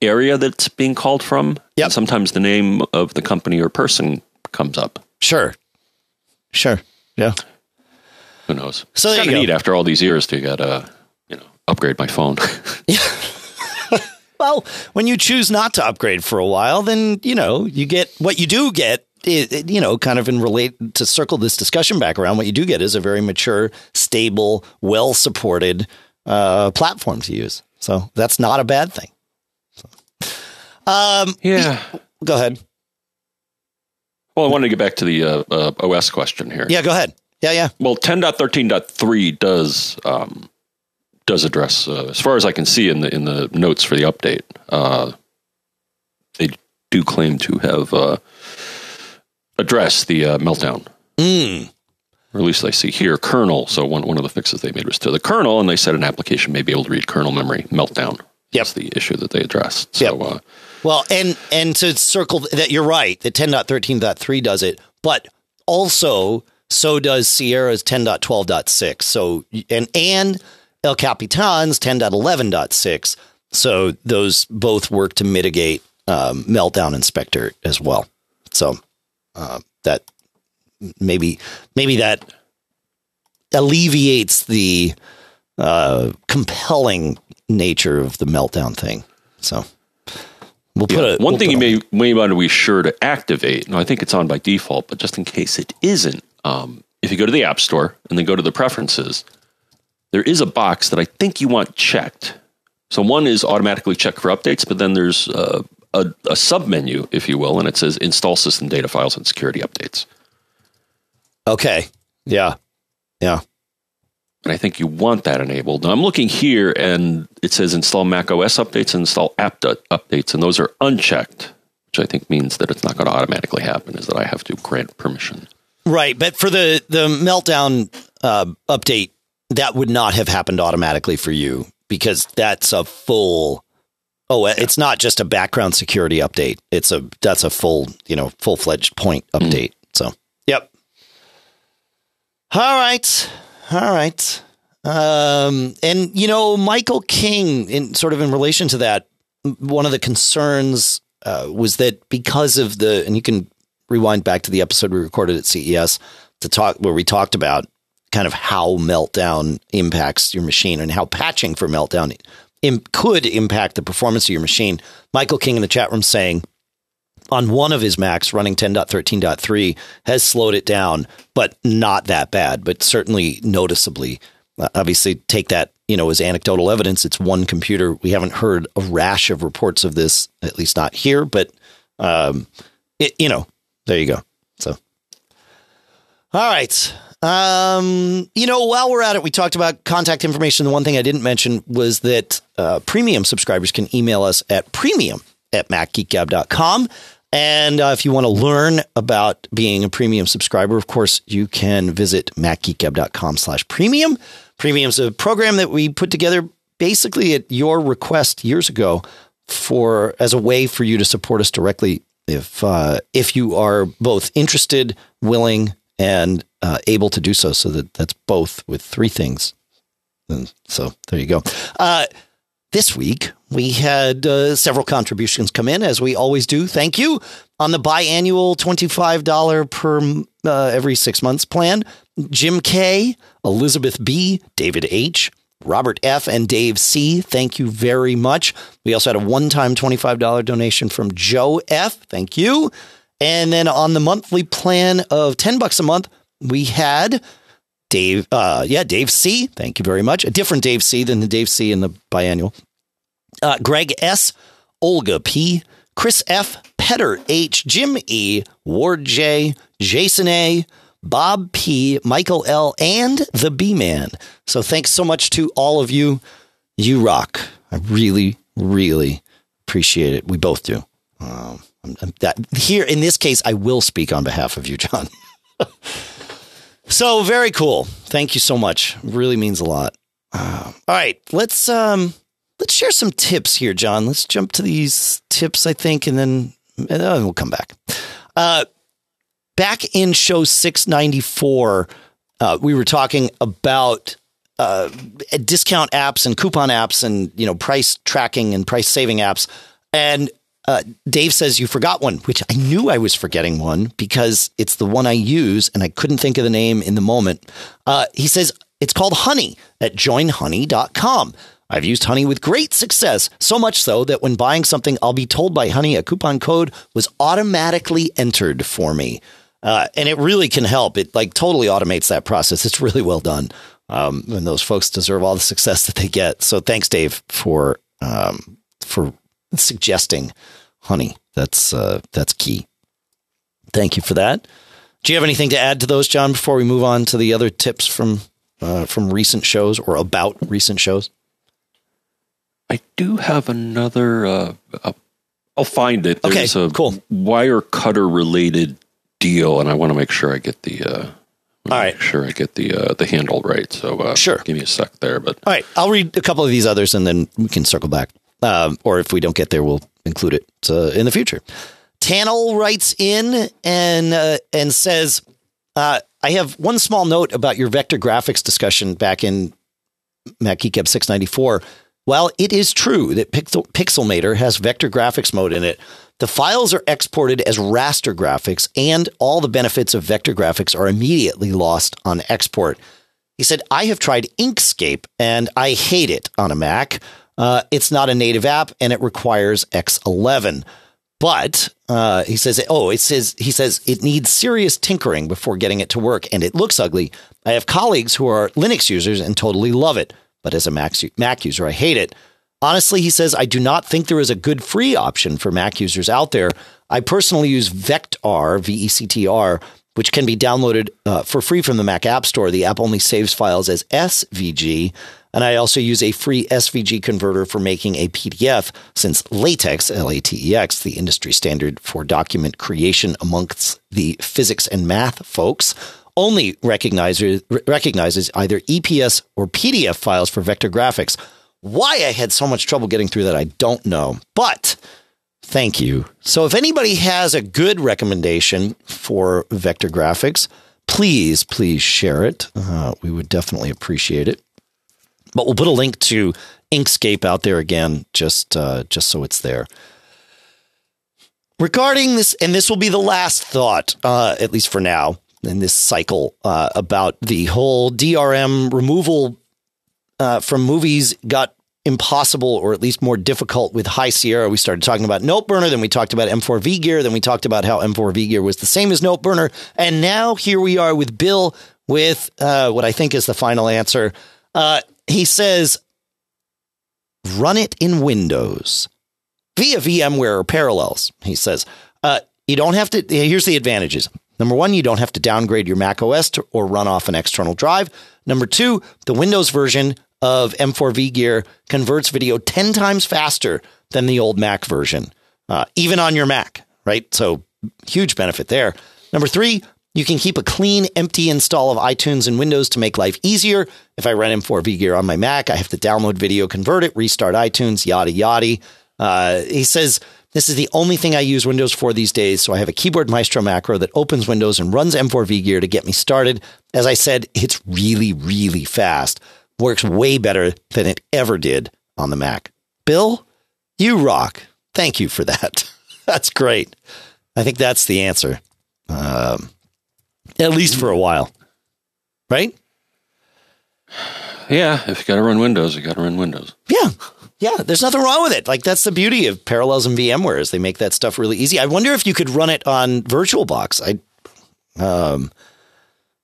area that's being called from. Yep. And sometimes the name of the company or person comes up. Sure. Sure. Yeah. Who knows? So it's you kind of go. neat after all these years to get uh you know upgrade my phone. Well, when you choose not to upgrade for a while, then you know you get what you do get. i- i- You know, kind of in relate to circle this discussion back around. What you do get is a very mature, stable, well supported uh, platform to use. So that's not a bad thing. So, um, yeah. go ahead. Well, I wanted to get back to the uh, uh, OS question here. Yeah, go ahead. Yeah, yeah. Well, 10.13.3 does um, does address, uh, as far as I can see in the in the notes for the update, uh, they do claim to have uh, addressed the uh, meltdown. Mm. Or at least I see here kernel. So one one of the fixes they made was to the kernel, and they said an application may be able to read kernel memory meltdown. Yep. That's the issue that they addressed. So uh, Well, and and to circle that, you're right. That 10.13.3 does it, but also so does Sierra's 10.12.6. So and and El Capitan's 10.11.6. So those both work to mitigate um, meltdown and Spectre as well. So uh, that maybe maybe that alleviates the uh, compelling nature of the meltdown thing. So we'll put Yeah. a One we'll thing you may may want to be sure to activate. No, I think it's on by default, but just in case it isn't, um, if you go to the App Store and then go to the preferences, there is a box that I think you want checked. So one is automatically checked for updates, but then there's uh, a, a sub menu, if you will, and it says install system data files and security updates. Okay. Yeah. Yeah. And I think you want that enabled. Now I'm looking here and it says install Mac OS updates and install app updates, and those are unchecked, which I think means that it's not going to automatically happen, is that I have to grant permission. Right. But for the, the meltdown uh, update, that would not have happened automatically for you because that's a full Oh, it's not just a background security update. It's a that's a full, you know, full-fledged point hmm. update. Mm. So, yep. All right. All right. Um, and you know, Michael King, in sort of in relation to that, one of the concerns uh, was that because of the, and you can rewind back to the episode we recorded at CES to talk where we talked about kind of how meltdown impacts your machine and how patching for meltdown Im- could impact the performance of your machine. Michael King in the chat room saying on one of his Macs running 10.13.3 has slowed it down, but not that bad, but certainly noticeably. Uh, obviously, take that you know as anecdotal evidence. It's one computer. We haven't heard a rash of reports of this, at least not here. But um, it, you know, there you go. So, all right. Um, you know, while we're at it, we talked about contact information. The one thing I didn't mention was that uh, premium subscribers can email us at premium at macgeekgab.com. And uh, if you want to learn about being a premium subscriber, of course, you can visit macgeekgab.com slash premium. Premium is a program that we put together basically at your request years ago for as a way for you to support us directly if uh, if you are both interested, willing, and uh, able to do so. So that that's both with three things. And so there you go. Uh, this week we had uh, several contributions come in, as we always do. Thank you on the biannual twenty-five dollar per uh, every six months plan. Jim K, Elizabeth B, David H, Robert F, and Dave C. Thank you very much. We also had a one-time twenty-five dollar donation from Joe F. Thank you. And then on the monthly plan of 10 bucks a month, we had Dave, uh, yeah, Dave C. Thank you very much. A different Dave C. than the Dave C. in the biannual. Uh, Greg S. Olga P. Chris F. Petter H. Jim E. Ward J. Jason A. Bob P. Michael L. and the B Man. So thanks so much to all of you. You rock. I really, really appreciate it. We both do. Um, that here in this case, I will speak on behalf of you, John. so very cool. Thank you so much. Really means a lot. Uh, all right, let's um, let's share some tips here, John. Let's jump to these tips, I think, and then, and then we'll come back. Uh, back in show six ninety four, uh, we were talking about uh, discount apps and coupon apps and you know price tracking and price saving apps. And uh, Dave says you forgot one, which I knew I was forgetting one because it's the one I use and I couldn't think of the name in the moment. Uh, he says it's called Honey at joinhoney.com. I've used Honey with great success, so much so that when buying something, I'll be told by Honey a coupon code was automatically entered for me. Uh, and it really can help. It like totally automates that process. It's really well done. Um, and those folks deserve all the success that they get. So thanks, Dave, for um, for suggesting honey. That's uh, that's key. Thank you for that. Do you have anything to add to those, John? Before we move on to the other tips from uh, from recent shows or about recent shows? I do have another. Uh, I'll find it. There's okay, a cool. Wirecutter related deal, and I want to make sure I get the. Uh, all right, sure I get the uh, the handle right. So uh, sure, give me a sec there. But all right, I'll read a couple of these others, and then we can circle back. Um, or if we don't get there, we'll include it uh, in the future. Tannel writes in and uh, and says, uh, "I have one small note about your vector graphics discussion back in MacGeekGab 694. While it is true that Pixel, Pixelmator has vector graphics mode in it, the files are exported as raster graphics, and all the benefits of vector graphics are immediately lost on export." He said, "I have tried Inkscape and I hate it on a Mac." Uh, it's not a native app and it requires X11. But uh, he says, oh, it says he says it needs serious tinkering before getting it to work, and it looks ugly. I have colleagues who are Linux users and totally love it, but as a Mac, Mac user, I hate it. Honestly, he says, I do not think there is a good free option for Mac users out there. I personally use Vectr, V E C T R, which can be downloaded uh, for free from the Mac App Store. The app only saves files as SVG. And I also use a free SVG converter for making a PDF, since LaTeX, L A T E X, the industry standard for document creation amongst the physics and math folks, only recognizes, recognizes either EPS or PDF files for vector graphics. Why I had so much trouble getting through that, I don't know. But thank you. So if anybody has a good recommendation for vector graphics, please, please share it. Uh, we would definitely appreciate it. But we'll put a link to Inkscape out there again, just uh, just so it's there. Regarding this, and this will be the last thought, uh, at least for now, in this cycle uh, about the whole DRM removal uh, from movies got impossible or at least more difficult with High Sierra. We started talking about NoteBurner, then we talked about M4V gear, then we talked about how M4V gear was the same as NoteBurner, and now here we are with Bill with uh, what I think is the final answer. Uh, he says, "Run it in Windows via VMware or Parallels." He says, uh, "You don't have to." Here's the advantages. Number one, you don't have to downgrade your Mac OS to, or run off an external drive. Number two, the Windows version of M4V Gear converts video 10 times faster than the old Mac version, uh, even on your Mac, right? So, huge benefit there. Number three, you can keep a clean, empty install of iTunes and Windows to make life easier. If I run M4V Gear on my Mac, I have to download video, convert it, restart iTunes, yada, yada. Uh, he says, this is the only thing I use Windows for these days. So I have a keyboard maestro macro that opens Windows and runs M4V Gear to get me started. As I said, it's really, really fast works way better than it ever did on the Mac. Bill, you rock. Thank you for that. That's great. I think that's the answer, um, at least for a while, right? Yeah, if you got to run Windows, you got to run Windows. Yeah, yeah. There's nothing wrong with it. Like that's the beauty of Parallels and VMware is they make that stuff really easy. I wonder if you could run it on VirtualBox. I, um,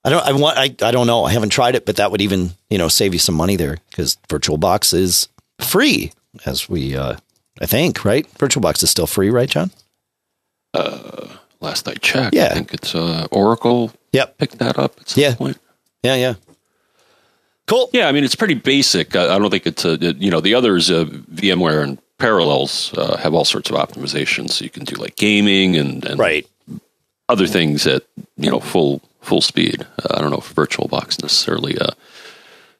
I don't. I want. I. I don't know. I haven't tried it, but that would even you know save you some money there because VirtualBox is free, as we uh, I think right. VirtualBox is still free, right, John? Uh, last I checked, Yeah. I think it's uh, Oracle. Yep. picked that up at some Yeah. point. Yeah. Yeah. Cool. Yeah, I mean it's pretty basic. I, I don't think it's a, you know the others, uh, VMware and Parallels uh, have all sorts of optimizations. So you can do like gaming and, and Right. other things at you know full full speed. Uh, I don't know if VirtualBox necessarily uh,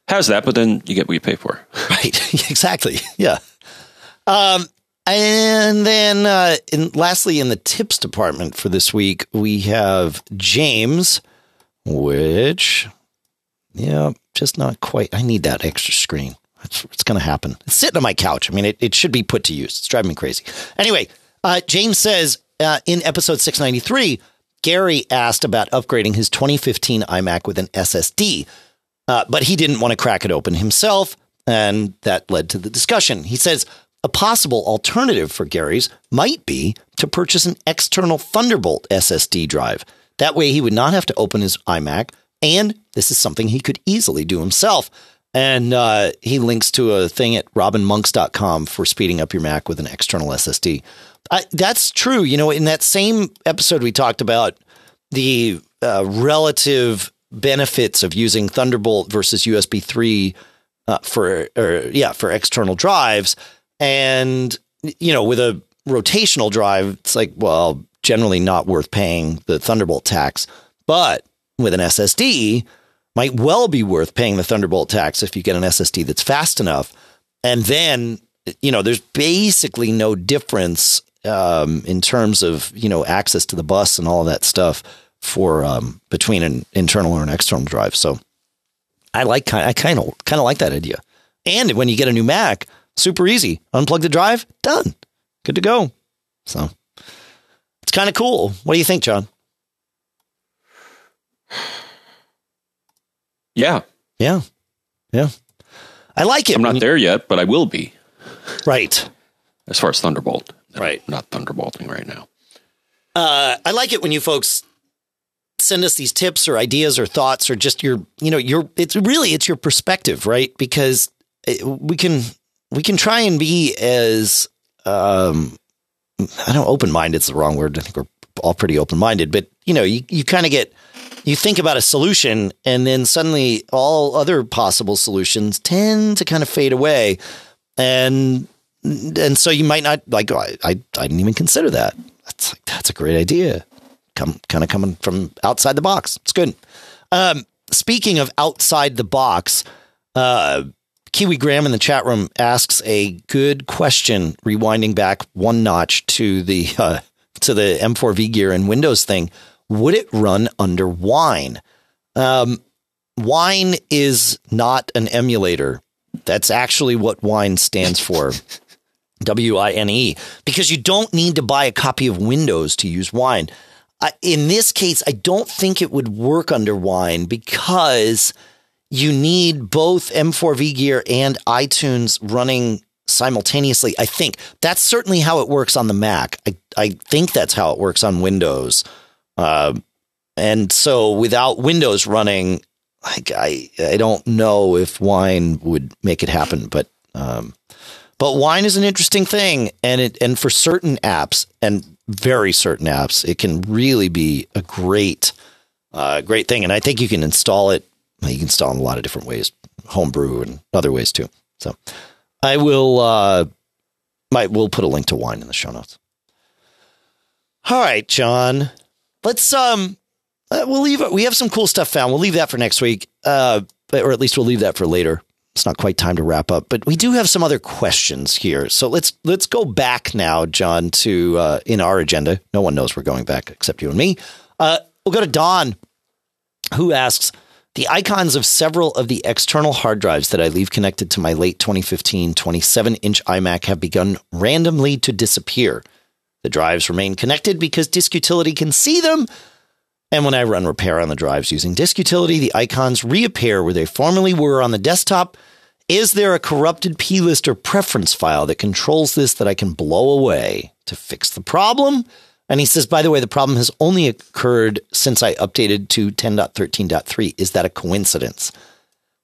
has that, but then you get what you pay for. Right. exactly. Yeah. Um, and then, uh, in, lastly, in the tips department for this week, we have James, which, yeah, just not quite. I need that extra screen. It's, it's going to happen. It's sitting on my couch. I mean, it, it should be put to use. It's driving me crazy. Anyway, uh, James says uh, in episode 693, Gary asked about upgrading his 2015 iMac with an SSD. Uh, but he didn't want to crack it open himself, and that led to the discussion. He says a possible alternative for Gary's might be to purchase an external Thunderbolt SSD drive. That way, he would not have to open his iMac, and this is something he could easily do himself. And uh, he links to a thing at robinmonks.com for speeding up your Mac with an external SSD. I, that's true. You know, in that same episode, we talked about the uh, relative benefits of using Thunderbolt versus USB 3 uh, for, or yeah, for external drives. And, you know, with a rotational drive, it's like, well, generally not worth paying the Thunderbolt tax. But with an SSD, might well be worth paying the Thunderbolt tax if you get an SSD that's fast enough. And then, you know, there's basically no difference um, in terms of, you know, access to the bus and all that stuff for um, between an internal or an external drive. So I like kind I kind of kind of like that idea. And when you get a new Mac, super easy. Unplug the drive, done. Good to go. So it's kind of cool. What do you think, John? Yeah, Yeah. Yeah. I like it. I'm not you- there yet, but I will be Right. as far as Thunderbolt. Right. Not Thunderbolting right now. uh, I like it when you folks send us these tips or ideas or thoughts or just your, you know, your. It's really it's your perspective, right? Because it, we can we can try and be as um, I don't open minded is the wrong word. I think we're all pretty open minded, but you know, you, you kind of get, you think about a solution and then suddenly all other possible solutions tend to kind of fade away. And, and so you might not like, I, I, I didn't even consider that. That's like, that's a great idea. Come, kind of coming from outside the box. It's good. Um, speaking of outside the box, uh, Kiwi Graham in the chat room asks a good question, rewinding back one notch to the uh, to the M4V Gear and Windows thing. Would it run under Wine? Um, Wine is not an emulator. That's actually what Wine stands for. W I N E, because you don't need to buy a copy of Windows to use Wine. In this case, I don't think it would work under Wine because you need both M4V gear and iTunes running simultaneously. I think that's certainly how it works on the Mac. I, I think that's how it works on Windows. Uh, and so without Windows running, I, I, I don't know if Wine would make it happen, but um, but Wine is an interesting thing, and it and for certain apps and very certain apps, it can really be a great uh, great thing. And I think you can install it. You can install in a lot of different ways, homebrew and other ways too. So I will. Uh, might we'll put a link to Wine in the show notes. All right, John. Let's um. Uh, we'll leave. We have some cool stuff found. We'll leave that for next week. Uh, or at least we'll leave that for later it's not quite time to wrap up, but we do have some other questions here. So let's let's go back now, John, to uh, in our agenda. No one knows we're going back except you and me. Uh, we'll go to Don, who asks the icons of several of the external hard drives that I leave connected to my late 2015 27 inch iMac have begun randomly to disappear. The drives remain connected because Disk Utility can see them and when I run repair on the drives using disk utility, the icons reappear where they formerly were on the desktop. Is there a corrupted plist or preference file that controls this that I can blow away to fix the problem? And he says, by the way, the problem has only occurred since I updated to 10.13.3. Is that a coincidence?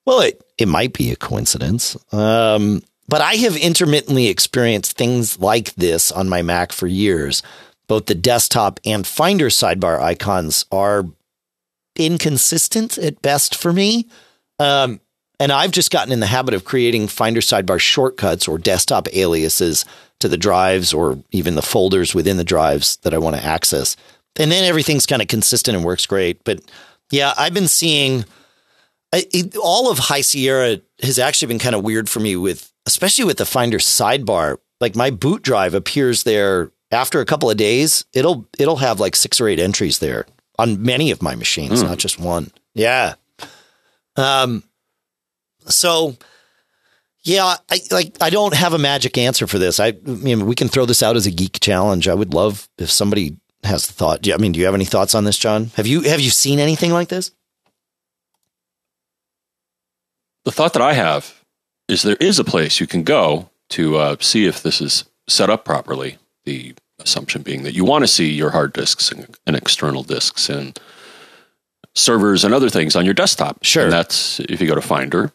Well, it, it might be a coincidence. Um, but I have intermittently experienced things like this on my Mac for years both the desktop and Finder sidebar icons are inconsistent at best for me. Um, and I've just gotten in the habit of creating Finder sidebar shortcuts or desktop aliases to the drives or even the folders within the drives that I want to access. And then everything's kind of consistent and works great. But yeah, I've been seeing it, all of High Sierra has actually been kind of weird for me with, especially with the Finder sidebar. Like my boot drive appears there after a couple of days, it'll it'll have like six or eight entries there on many of my machines, mm. not just one. Yeah. Um. So, yeah, I like I don't have a magic answer for this. I, I mean, we can throw this out as a geek challenge. I would love if somebody has the thought. I mean, do you have any thoughts on this, John? Have you have you seen anything like this? The thought that I have is there is a place you can go to uh, see if this is set up properly the assumption being that you want to see your hard disks and, and external disks and servers and other things on your desktop. Sure. And that's if you go to Finder,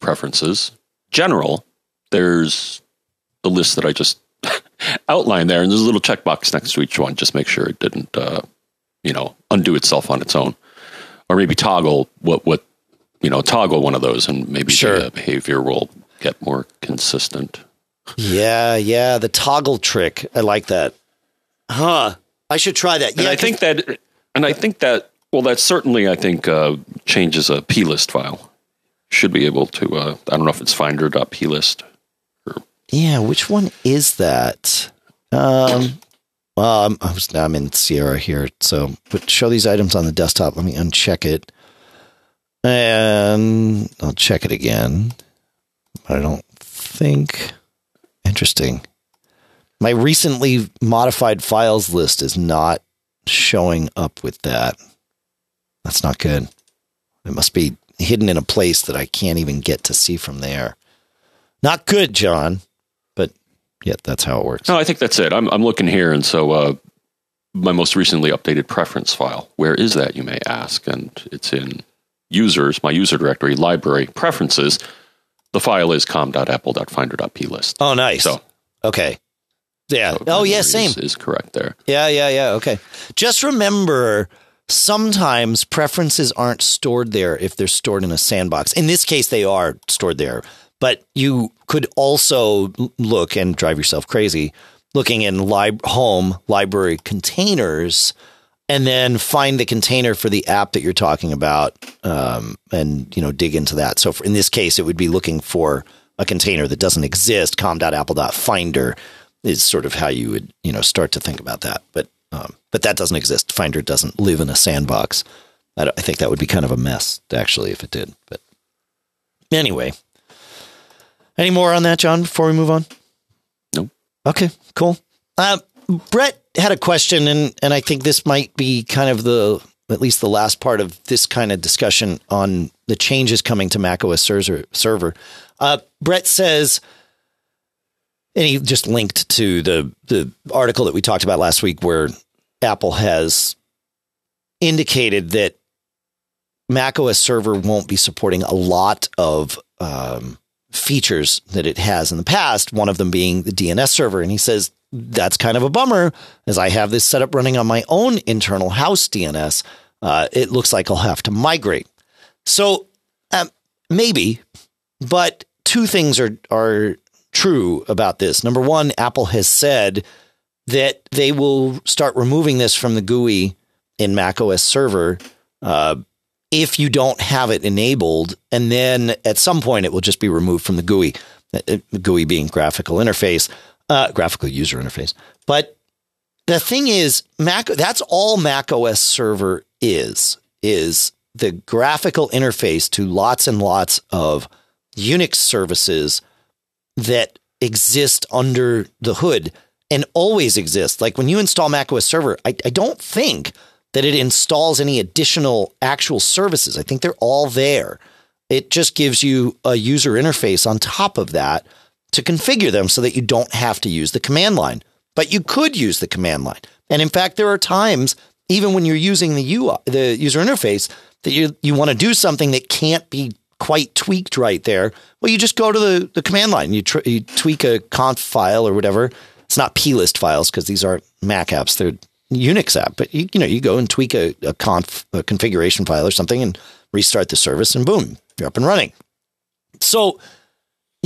Preferences, General, there's the list that I just outlined there, and there's a little checkbox next to each one. Just make sure it didn't, uh, you know, undo itself on its own, or maybe toggle what what you know toggle one of those, and maybe sure. the behavior will get more consistent. Yeah, yeah, the toggle trick. I like that. Huh. I should try that. Yeah, and I think that and I think that well that certainly I think uh, changes a plist file. Should be able to uh, I don't know if it's finder.plist or Yeah, which one is that? Um well, I'm, I was, I'm in Sierra here, so but show these items on the desktop. Let me uncheck it, and I'll check it again. But I don't think Interesting. My recently modified files list is not showing up with that. That's not good. It must be hidden in a place that I can't even get to see from there. Not good, John. But yeah, that's how it works. No, I think that's it. I'm I'm looking here, and so uh, my most recently updated preference file. Where is that, you may ask? And it's in users, my user directory, library, preferences. The file is com.apple.finder.plist. Oh, nice. So, okay. Yeah. So oh, yeah, same. Is, is correct there. Yeah, yeah, yeah. Okay. Just remember sometimes preferences aren't stored there if they're stored in a sandbox. In this case, they are stored there. But you could also look and drive yourself crazy looking in lib- home library containers and then find the container for the app that you're talking about um, and you know dig into that. So for, in this case, it would be looking for a container that doesn't exist. com.apple.finder is sort of how you would you know start to think about that. But um, but that doesn't exist. Finder doesn't live in a sandbox. I, I think that would be kind of a mess actually if it did. But anyway, any more on that, John? Before we move on. Nope. Okay, cool. Uh, Brett had a question, and and I think this might be kind of the at least the last part of this kind of discussion on the changes coming to macOS server. server. Uh, Brett says, and he just linked to the the article that we talked about last week, where Apple has indicated that macOS server won't be supporting a lot of um, features that it has in the past, one of them being the DNS server. And he says that's kind of a bummer as I have this setup running on my own internal house DNS. Uh, it looks like I'll have to migrate. So um, maybe, but two things are, are true about this. Number one, Apple has said that they will start removing this from the GUI in macOS server uh, if you don't have it enabled. And then at some point, it will just be removed from the GUI, uh, GUI being graphical interface, uh, graphical user interface. But the thing is, Mac that's all Mac OS server is is the graphical interface to lots and lots of Unix services that exist under the hood and always exist. Like when you install Mac OS server, I, I don't think that it installs any additional actual services. I think they're all there. It just gives you a user interface on top of that to configure them so that you don't have to use the command line. But you could use the command line. And in fact, there are times, even when you're using the UI, the user interface, that you you want to do something that can't be quite tweaked right there. Well, you just go to the, the command line. You, tr- you tweak a conf file or whatever. It's not plist files because these aren't Mac apps. They're Unix app. But you, you know, you go and tweak a, a conf a configuration file or something and restart the service, and boom, you're up and running. So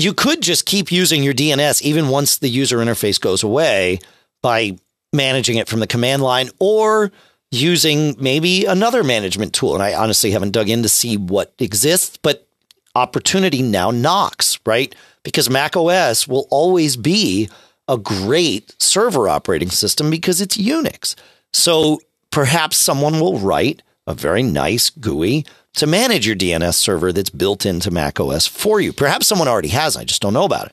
you could just keep using your DNS even once the user interface goes away by managing it from the command line or using maybe another management tool. And I honestly haven't dug in to see what exists, but opportunity now knocks, right? Because Mac OS will always be a great server operating system because it's Unix. So perhaps someone will write a very nice GUI to manage your DNS server that's built into Mac OS for you. Perhaps someone already has. I just don't know about it.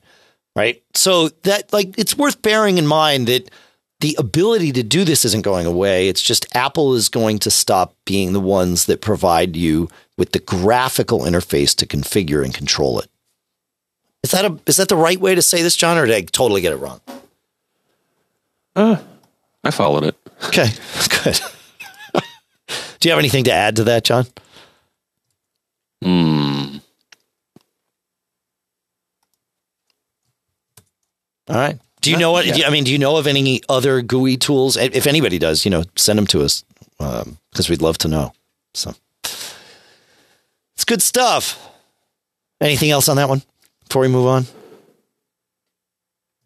Right. So that like it's worth bearing in mind that the ability to do this isn't going away. It's just Apple is going to stop being the ones that provide you with the graphical interface to configure and control it. Is that a is that the right way to say this, John, or did I totally get it wrong? Uh, I followed it. Okay, good. Do you have anything to add to that, John? Hmm. All right. Do you know what? Yeah. I mean, do you know of any other GUI tools? If anybody does, you know, send them to us because we'd love to know. So it's good stuff. Anything else on that one before we move on?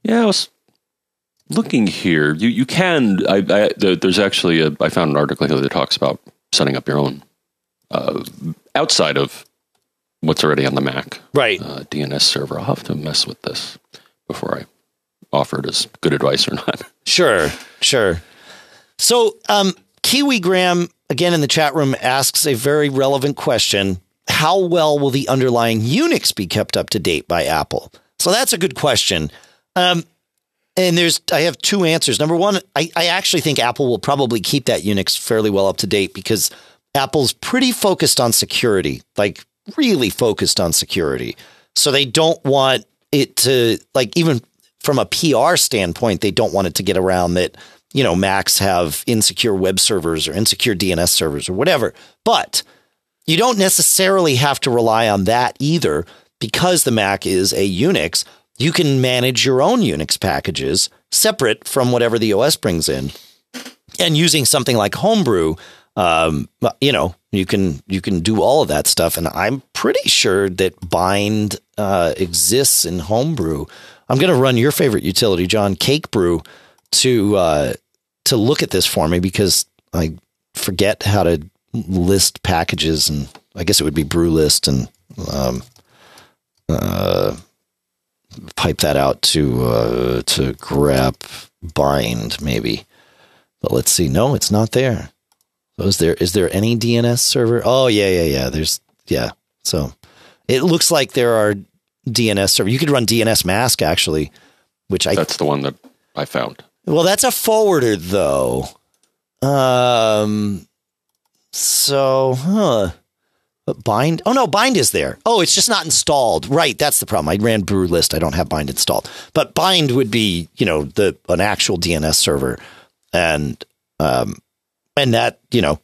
Yeah, I was looking here. You you can. I, I there's actually a. I found an article here that talks about setting up your own uh, outside of what's already on the Mac Right. uh, DNS server. I'll have to mess with this before I offer it as good advice or not. Sure, sure. So, um, Kiwi Graham again in the chat room asks a very relevant question: How well will the underlying Unix be kept up to date by Apple? So that's a good question. Um, and there's, I have two answers. Number one, I, I actually think Apple will probably keep that Unix fairly well up to date because Apple's pretty focused on security, like really focused on security. So they don't want it to, like, even from a PR standpoint, they don't want it to get around that, you know, Macs have insecure web servers or insecure DNS servers or whatever. But you don't necessarily have to rely on that either because the Mac is a Unix. You can manage your own Unix packages separate from whatever the OS brings in. And using something like Homebrew, um, you know, you can you can do all of that stuff. And I'm pretty sure that bind uh, exists in Homebrew. I'm going to run your favorite utility, John Cakebrew, to uh, to look at this for me because I forget how to list packages, and I guess it would be brew list and um, uh, pipe that out to uh, to grep bind maybe. But let's see. No, it's not there. So is there is there any DNS server? Oh yeah, yeah, yeah. There's yeah. So it looks like there are DNS server. You could run dnsmasq actually, which I That's the one that I found. well, that's a forwarder though. Um so huh. But bind oh no, bind is there. Oh, it's just not installed. Right, that's the problem. I ran brew list. I don't have bind installed. But bind would be, you know, the an actual DNS server. And um and that, you know,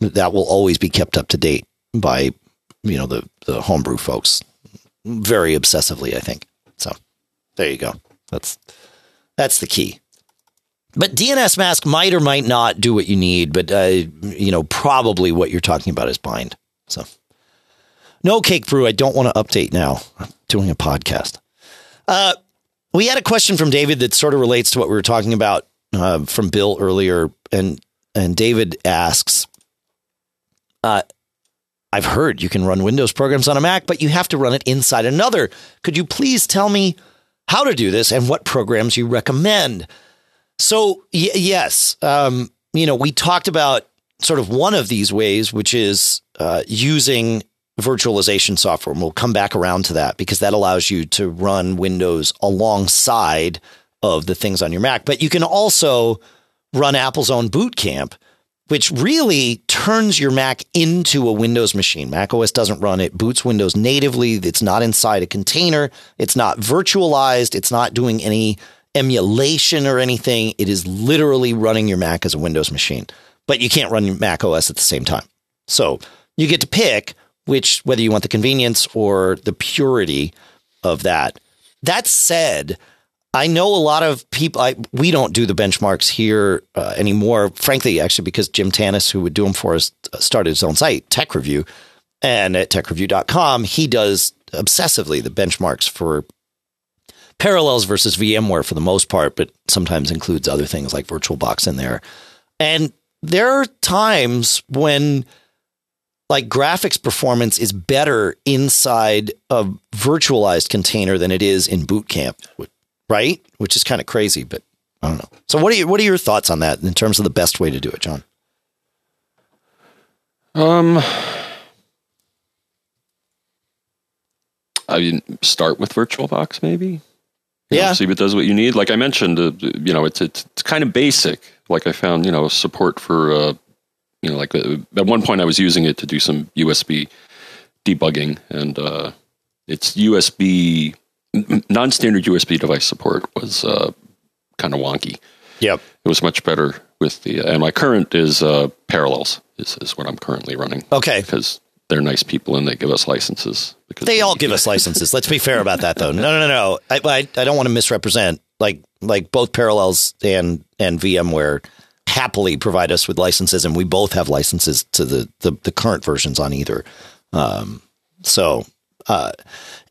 that will always be kept up to date by, you know, the the homebrew folks very obsessively, I think. So there you go. That's that's the key. But dnsmasq might or might not do what you need, but uh, you know probably what you're talking about is bind. So no Cakebrew. I don't want to update now. I'm doing a podcast. Uh, we had a question from David that sort of relates to what we were talking about uh, from Bill earlier, and and David asks, uh, I've heard you can run Windows programs on a Mac, but you have to run it inside another. Could you please tell me how to do this and what programs you recommend? So, y- yes, um, you know, we talked about sort of one of these ways, which is uh, using virtualization software. And we'll come back around to that because that allows you to run Windows alongside of the things on your Mac. But you can also run Apple's own Boot Camp, which really turns your Mac into a Windows machine. Mac OS doesn't run it, boots Windows natively. It's not inside a container, it's not virtualized, it's not doing any emulation or anything. It is literally running your Mac as a Windows machine, but you can't run Mac OS at the same time. So you get to pick which, whether you want the convenience or the purity of that. That said, I know a lot of people. I, we don't do the benchmarks here uh, anymore, frankly, actually, because Jim Tanous, who would do them for us, started his own site, TekRevue. And at tekrevue.com, he does obsessively the benchmarks for parallels versus VMware for the most part, but sometimes includes other things like VirtualBox in there. And there are times when like graphics performance is better inside a virtualized container than it is in Boot Camp, right? Which is kind of crazy, but I don't know. So what are you, what are your thoughts on that in terms of the best way to do it, John? Um, I mean, start with VirtualBox, maybe. You Yeah. Know, see if it does what you need. Like I mentioned, uh, you know, it's, it's it's kind of basic. Like I found, you know, support for, uh, you know, like uh, at one point I was using it to do some USB debugging, and uh, it's USB non-standard USB device support was uh, kind of wonky. Yep. It was much better with the, and my current is uh, Parallels is, is what I'm currently running. Okay. because they're nice people and they give us licenses. Because They all give us licenses. Let's be fair about that, though. No, no, no, no. I, I, I don't want to misrepresent. Like, like both Parallels and and VMware happily provide us with licenses, and we both have licenses to the the, the current versions on either. Um, so, uh,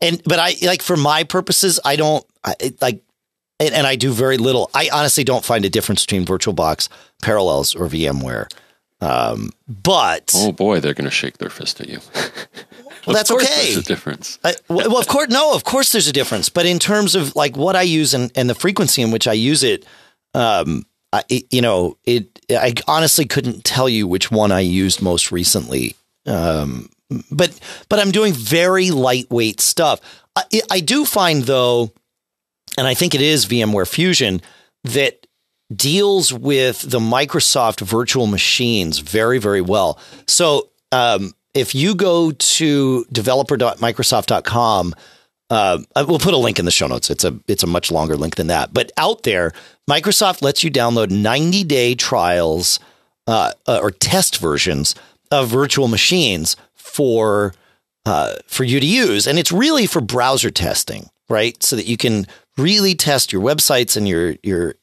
and but I like for my purposes, I don't I, like, and, and I do very little. I honestly don't find a difference between VirtualBox, Parallels, or VMware. Um, but Oh boy, they're going to shake their fist at you. well, that's of course okay. There's a difference. I, well, well, of course, no, of course, there's a difference. But in terms of like what I use and, and the frequency in which I use it, um, I, it, you know, it. I honestly couldn't tell you which one I used most recently. Um, but but I'm doing very lightweight stuff. I, I do find though, and I think it is VMware Fusion that deals with the Microsoft virtual machines very, very well. So um, if you go to developer.microsoft.com, uh, we'll put a link in the show notes. It's a it's a much longer link than that. But out there, Microsoft lets you download 90 day trials uh, uh, or test versions of virtual machines for uh, for you to use, and it's really for browser testing. right? So that you can really test your websites and your your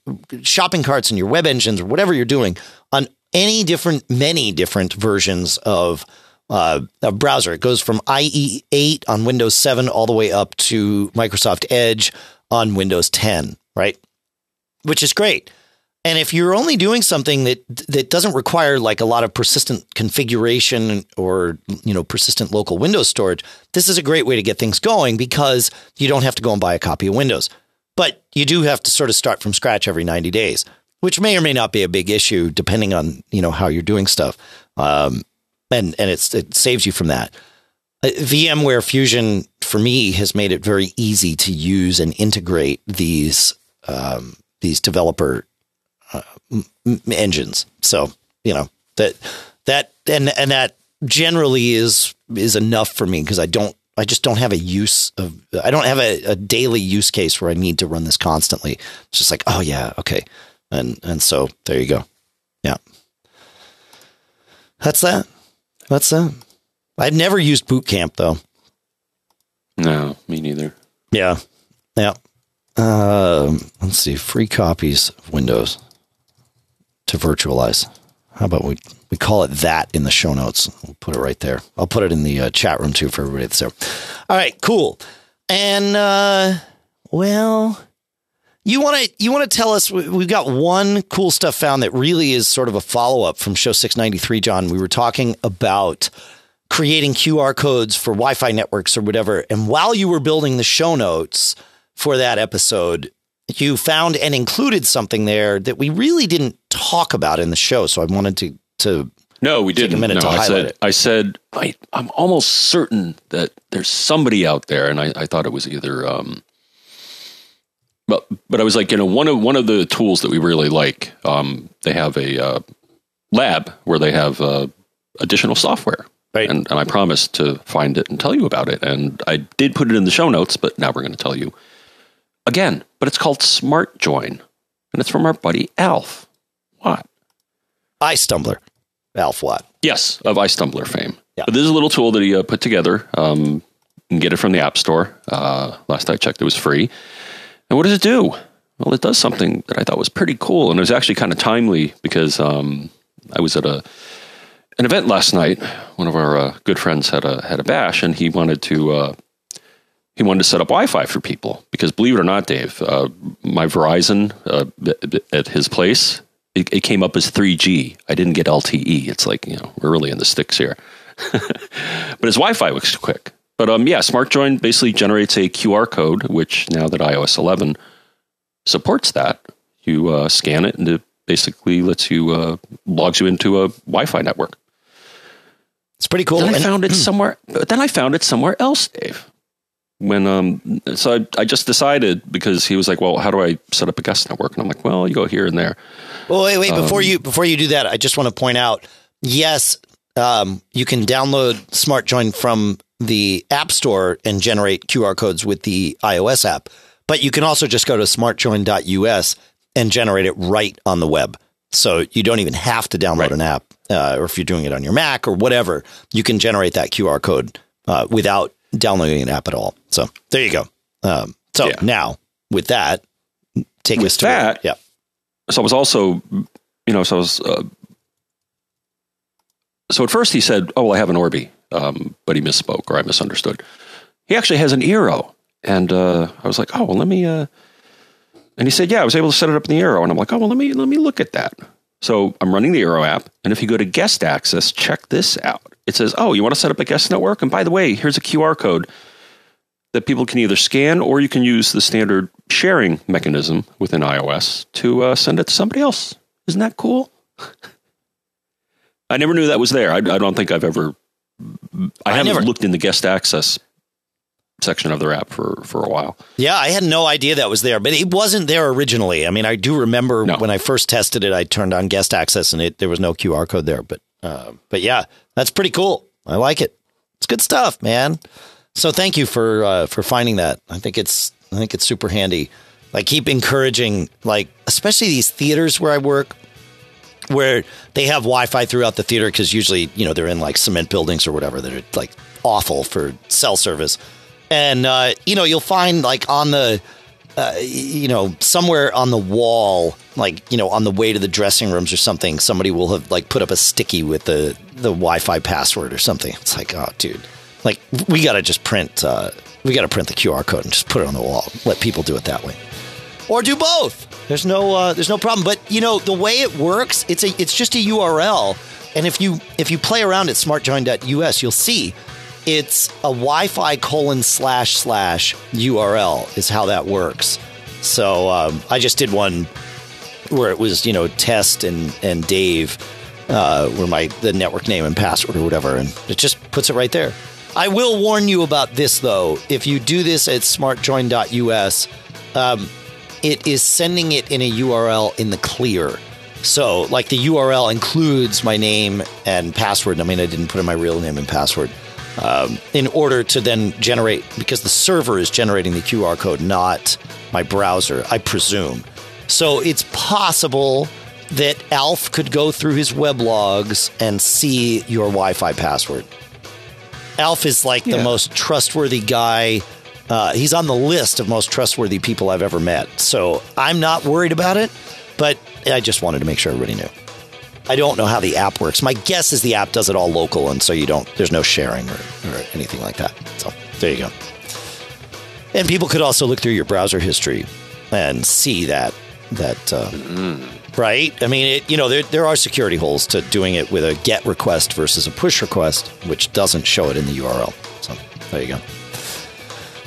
shopping carts and your web engines or whatever you're doing on any different, many different versions of uh, a browser. It goes from IE 8 on Windows 7 all the way up to Microsoft Edge on Windows 10, right? Which is great. And if you're only doing something that that doesn't require like a lot of persistent configuration or you know persistent local Windows storage, this is a great way to get things going because you don't have to go and buy a copy of Windows. But you do have to sort of start from scratch every 90 days, which may or may not be a big issue depending on you know how you're doing stuff. Um, and and it's it saves you from that. Uh, VMware Fusion for me has made it very easy to use and integrate these um, these developer uh, m- engines. So you know that that and and that generally is is enough for me because I don't I just don't have a use of I don't have a, a, daily use case where I need to run this constantly. It's just like oh yeah okay and and so there you go yeah that's that that's that I've never used Boot Camp though. No, me neither. Yeah, yeah. Um, let's see, free copies of Windows to virtualize. How about we we call it that in the show notes? We'll put it right there. I'll put it in the uh, chat room too for everybody that's there. All right, cool. And uh, well, you want to you want to tell us we've got one cool stuff found that really is sort of a follow up from show 693 John. We were talking about creating QR codes for Wi-Fi networks or whatever. And while you were building the show notes for that episode, you found and included something there that we really didn't talk about in the show. So I wanted to to no, we didn't. a minute no, to I highlight said, it. I said, I, I'm almost certain that there's somebody out there, and I, I thought it was either, um, but but I was like, you know, one of one of the tools that we really like, um, they have a uh, lab where they have uh, additional software, Right. And, and I promised to find it and tell you about it, and I did put it in the show notes, but now we're going to tell you again. But it's called Smart Join, and it's from our buddy Alf Watt. iStumbler, Alf Watt. Yes, of iStumbler fame. Yeah. But this is a little tool that he uh, put together. Um, you can get it from the App Store. Uh, last I checked, it was free. And what does it do? Well, it does something that I thought was pretty cool, and it was actually kind of timely because um, I was at a an event last night. One of our uh, good friends had a had a bash, and he wanted to uh, he wanted to set up Wi-Fi for people because, believe it or not, Dave, uh, my Verizon uh, at his place it, it came up as 3G. I didn't get LTE. It's like you know we're really in the sticks here. but his Wi-Fi was quick. But um, yeah, SmartJoin basically generates a QR code, which now that iOS 11 supports that, you uh, scan it and it basically lets you uh, logs you into a Wi-Fi network. It's pretty cool. Then I found it somewhere. But then I found it somewhere else, Dave. When um, so I, I just decided because he was like, "Well, how do I set up a guest network?" And I'm like, "Well, you go here and there." Well, wait, wait. Um, Before you before you do that, I just want to point out. Yes, um, you can download Smart Join from the App Store and generate QR codes with the iOS app, but you can also just go to smartjoin.us and generate it right on the web. So you don't even have to download Right. an app, uh, or if you're doing it on your Mac or whatever, you can generate that QR code uh, without downloading an app at all. So there you go. Um, so Yeah. now with that, take With us to that- yeah. so I was also, you know, so I was. Uh, so at first he said, "Oh, well, I have an Orbi," um, but he misspoke or I misunderstood. He actually has an Eero, and uh, I was like, "Oh, well, let me." Uh, and he said, "Yeah, I was able to set it up in the Eero," and I'm like, "Oh, well, let me let me look at that." So I'm running the Eero app, and if you go to Guest Access, check this out. It says, "Oh, you want to set up a guest network?" And by the way, here's a QR code that people can either scan or you can use the standard sharing mechanism within iOS to uh, send it to somebody else. Isn't that cool? I never knew that was there. I, I don't think I've ever. I, I haven't never- looked in the guest access section of their app for for a while. Yeah, I had no idea that was there, but it wasn't there originally. I mean, I do remember No. when I first tested it, I turned on guest access and it there was no QR code there. But uh, but yeah, that's pretty cool. I like it. It's good stuff, man. So thank you for uh, for finding that. I think it's I think it's super handy. Like keep encouraging, like especially these theaters where I work, where they have Wi-Fi throughout the theater because usually you know they're in like cement buildings or whatever that are like awful for cell service. and uh, you know you'll find like on the uh, you know somewhere on the wall like you know on the way to the dressing rooms or something somebody will have like put up a sticky with the the wi-fi password or something. It's like oh dude. Like we gotta just print uh, we gotta print the qr code and just put it on the wall. Let people do it that way. Or do both there's no uh, there's no problem but you know the way it works it's a it's just a url and if you if you play around at smartjoin.us you'll see it's a Wi-Fi colon slash slash URL is how that works. So um, I just did one where it was you know test and and Dave uh, were my the network name and password or whatever, and it just puts it right there. I will warn you about this though. If you do this at smartjoin.us, um, it is sending it in a URL in the clear. So, like the URL includes my name and password. I mean, I didn't put in my real name and password um, in order to then generate, because the server is generating the QR code, not my browser, I presume. So it's possible that Alf could go through his web logs and see your Wi Fi password. Alf is like yeah. the most trustworthy guy. Uh, he's on the list of most trustworthy people I've ever met. So I'm not worried about it, but I just wanted to make sure everybody knew. I don't know how the app works. My guess is the app does it all local, and so you don't. There's no sharing or, or anything like that. So there you go. And people could also look through your browser history and see that that uh, mm. right. I mean, it, you know, there there are security holes to doing it with a GET request versus a PUSH request, which doesn't show it in the URL. So there you go.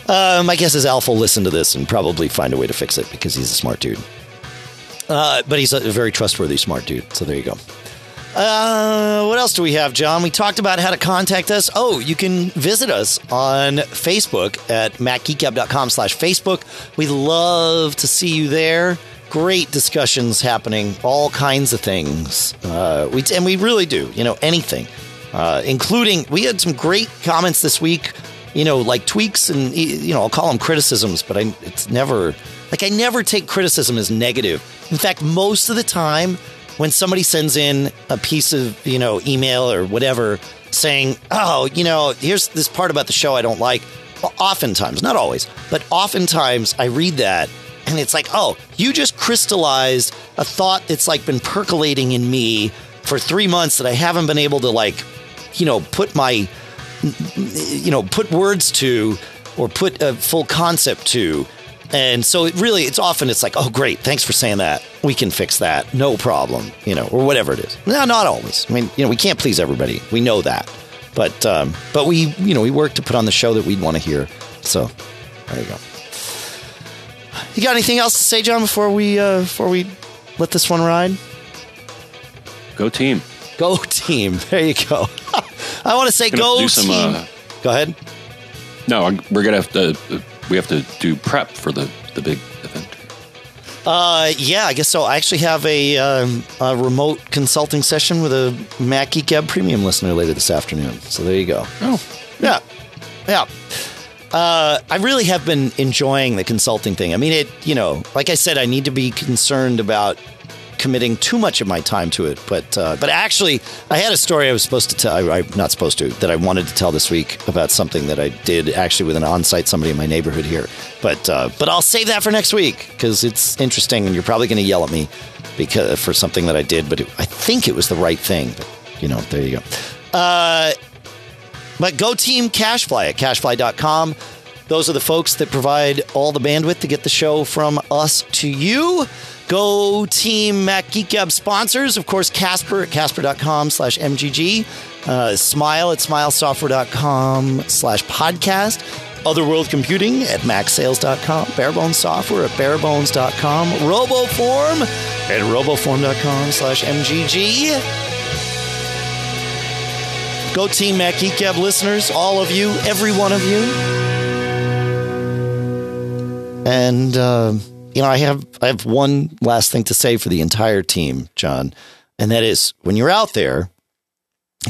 Uh, my guess is Alf will listen to this and probably find a way to fix it because he's a smart dude. Uh, but he's a very trustworthy, smart dude. So there you go. Uh, what else do we have, John? We talked about how to contact us. Oh, you can visit us on Facebook at macgeekgab.com slash Facebook. We love to see you there. Great discussions happening, all kinds of things. Uh, we, and we really do, you know, anything, uh, including, we had some great comments this week, you know, like tweaks and, you know, I'll call them criticisms, but I, it's never, like, I never take criticism as negative. In fact, most of the time, when somebody sends in a piece of, you know, email or whatever saying, oh, you know, here's this part about the show I don't like, well, oftentimes, not always, but oftentimes I read that and it's like, oh, you just crystallized a thought that's like been percolating in me for three months that I haven't been able to like, you know, put my, you know, put words to or put a full concept to. And so it really, it's often it's like, oh, great, thanks for saying that. We can fix that, no problem, you know, or whatever it is. No, not always. I mean, you know, we can't please everybody. We know that, but um, but we, you know, we work to put on the show that we'd want to hear. So there you go. You got anything else to say, John? Before we uh, before we let this one ride? Go team. Go team. There you go. I want to say go some, team. Uh, go ahead. No, we're gonna have to we have to do prep for the the big event. Uh, yeah, I guess so. I actually have a, um, a remote consulting session with a Mac Geek Gab Premium listener later this afternoon. So there you go. Oh, yeah, yeah. Uh, I really have been enjoying the consulting thing. I mean, it. You know, like I said, I need to be concerned about committing too much of my time to it. But uh, but actually, I had a story I was supposed to tell. I, am not supposed to that I wanted to tell this week about something that I did actually with an on-site somebody in my neighborhood here. But uh, but I'll save that for next week because it's interesting, and you're probably going to yell at me because for something that I did. But it, I think it was the right thing. But you know, there you go. Uh, but go team Cashfly at cashfly.com. Those are the folks that provide all the bandwidth to get the show from us to you. Go Team Mac Geek Gab sponsors, of course, Casper at casper.com slash MGG, uh, Smile at smilesoftware.com slash podcast, Other World Computing at macsales.com, Barebones Software at barebones.com, RoboForm at roboform.com slash MGG. Go Team Mac Geek Gab listeners, all of you, every one of you. And, uh, you know, I have I have one last thing to say for the entire team, John, and that is when you're out there,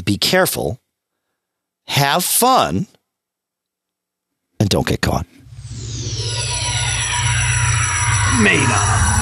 be careful, have fun, and don't get caught. Made up.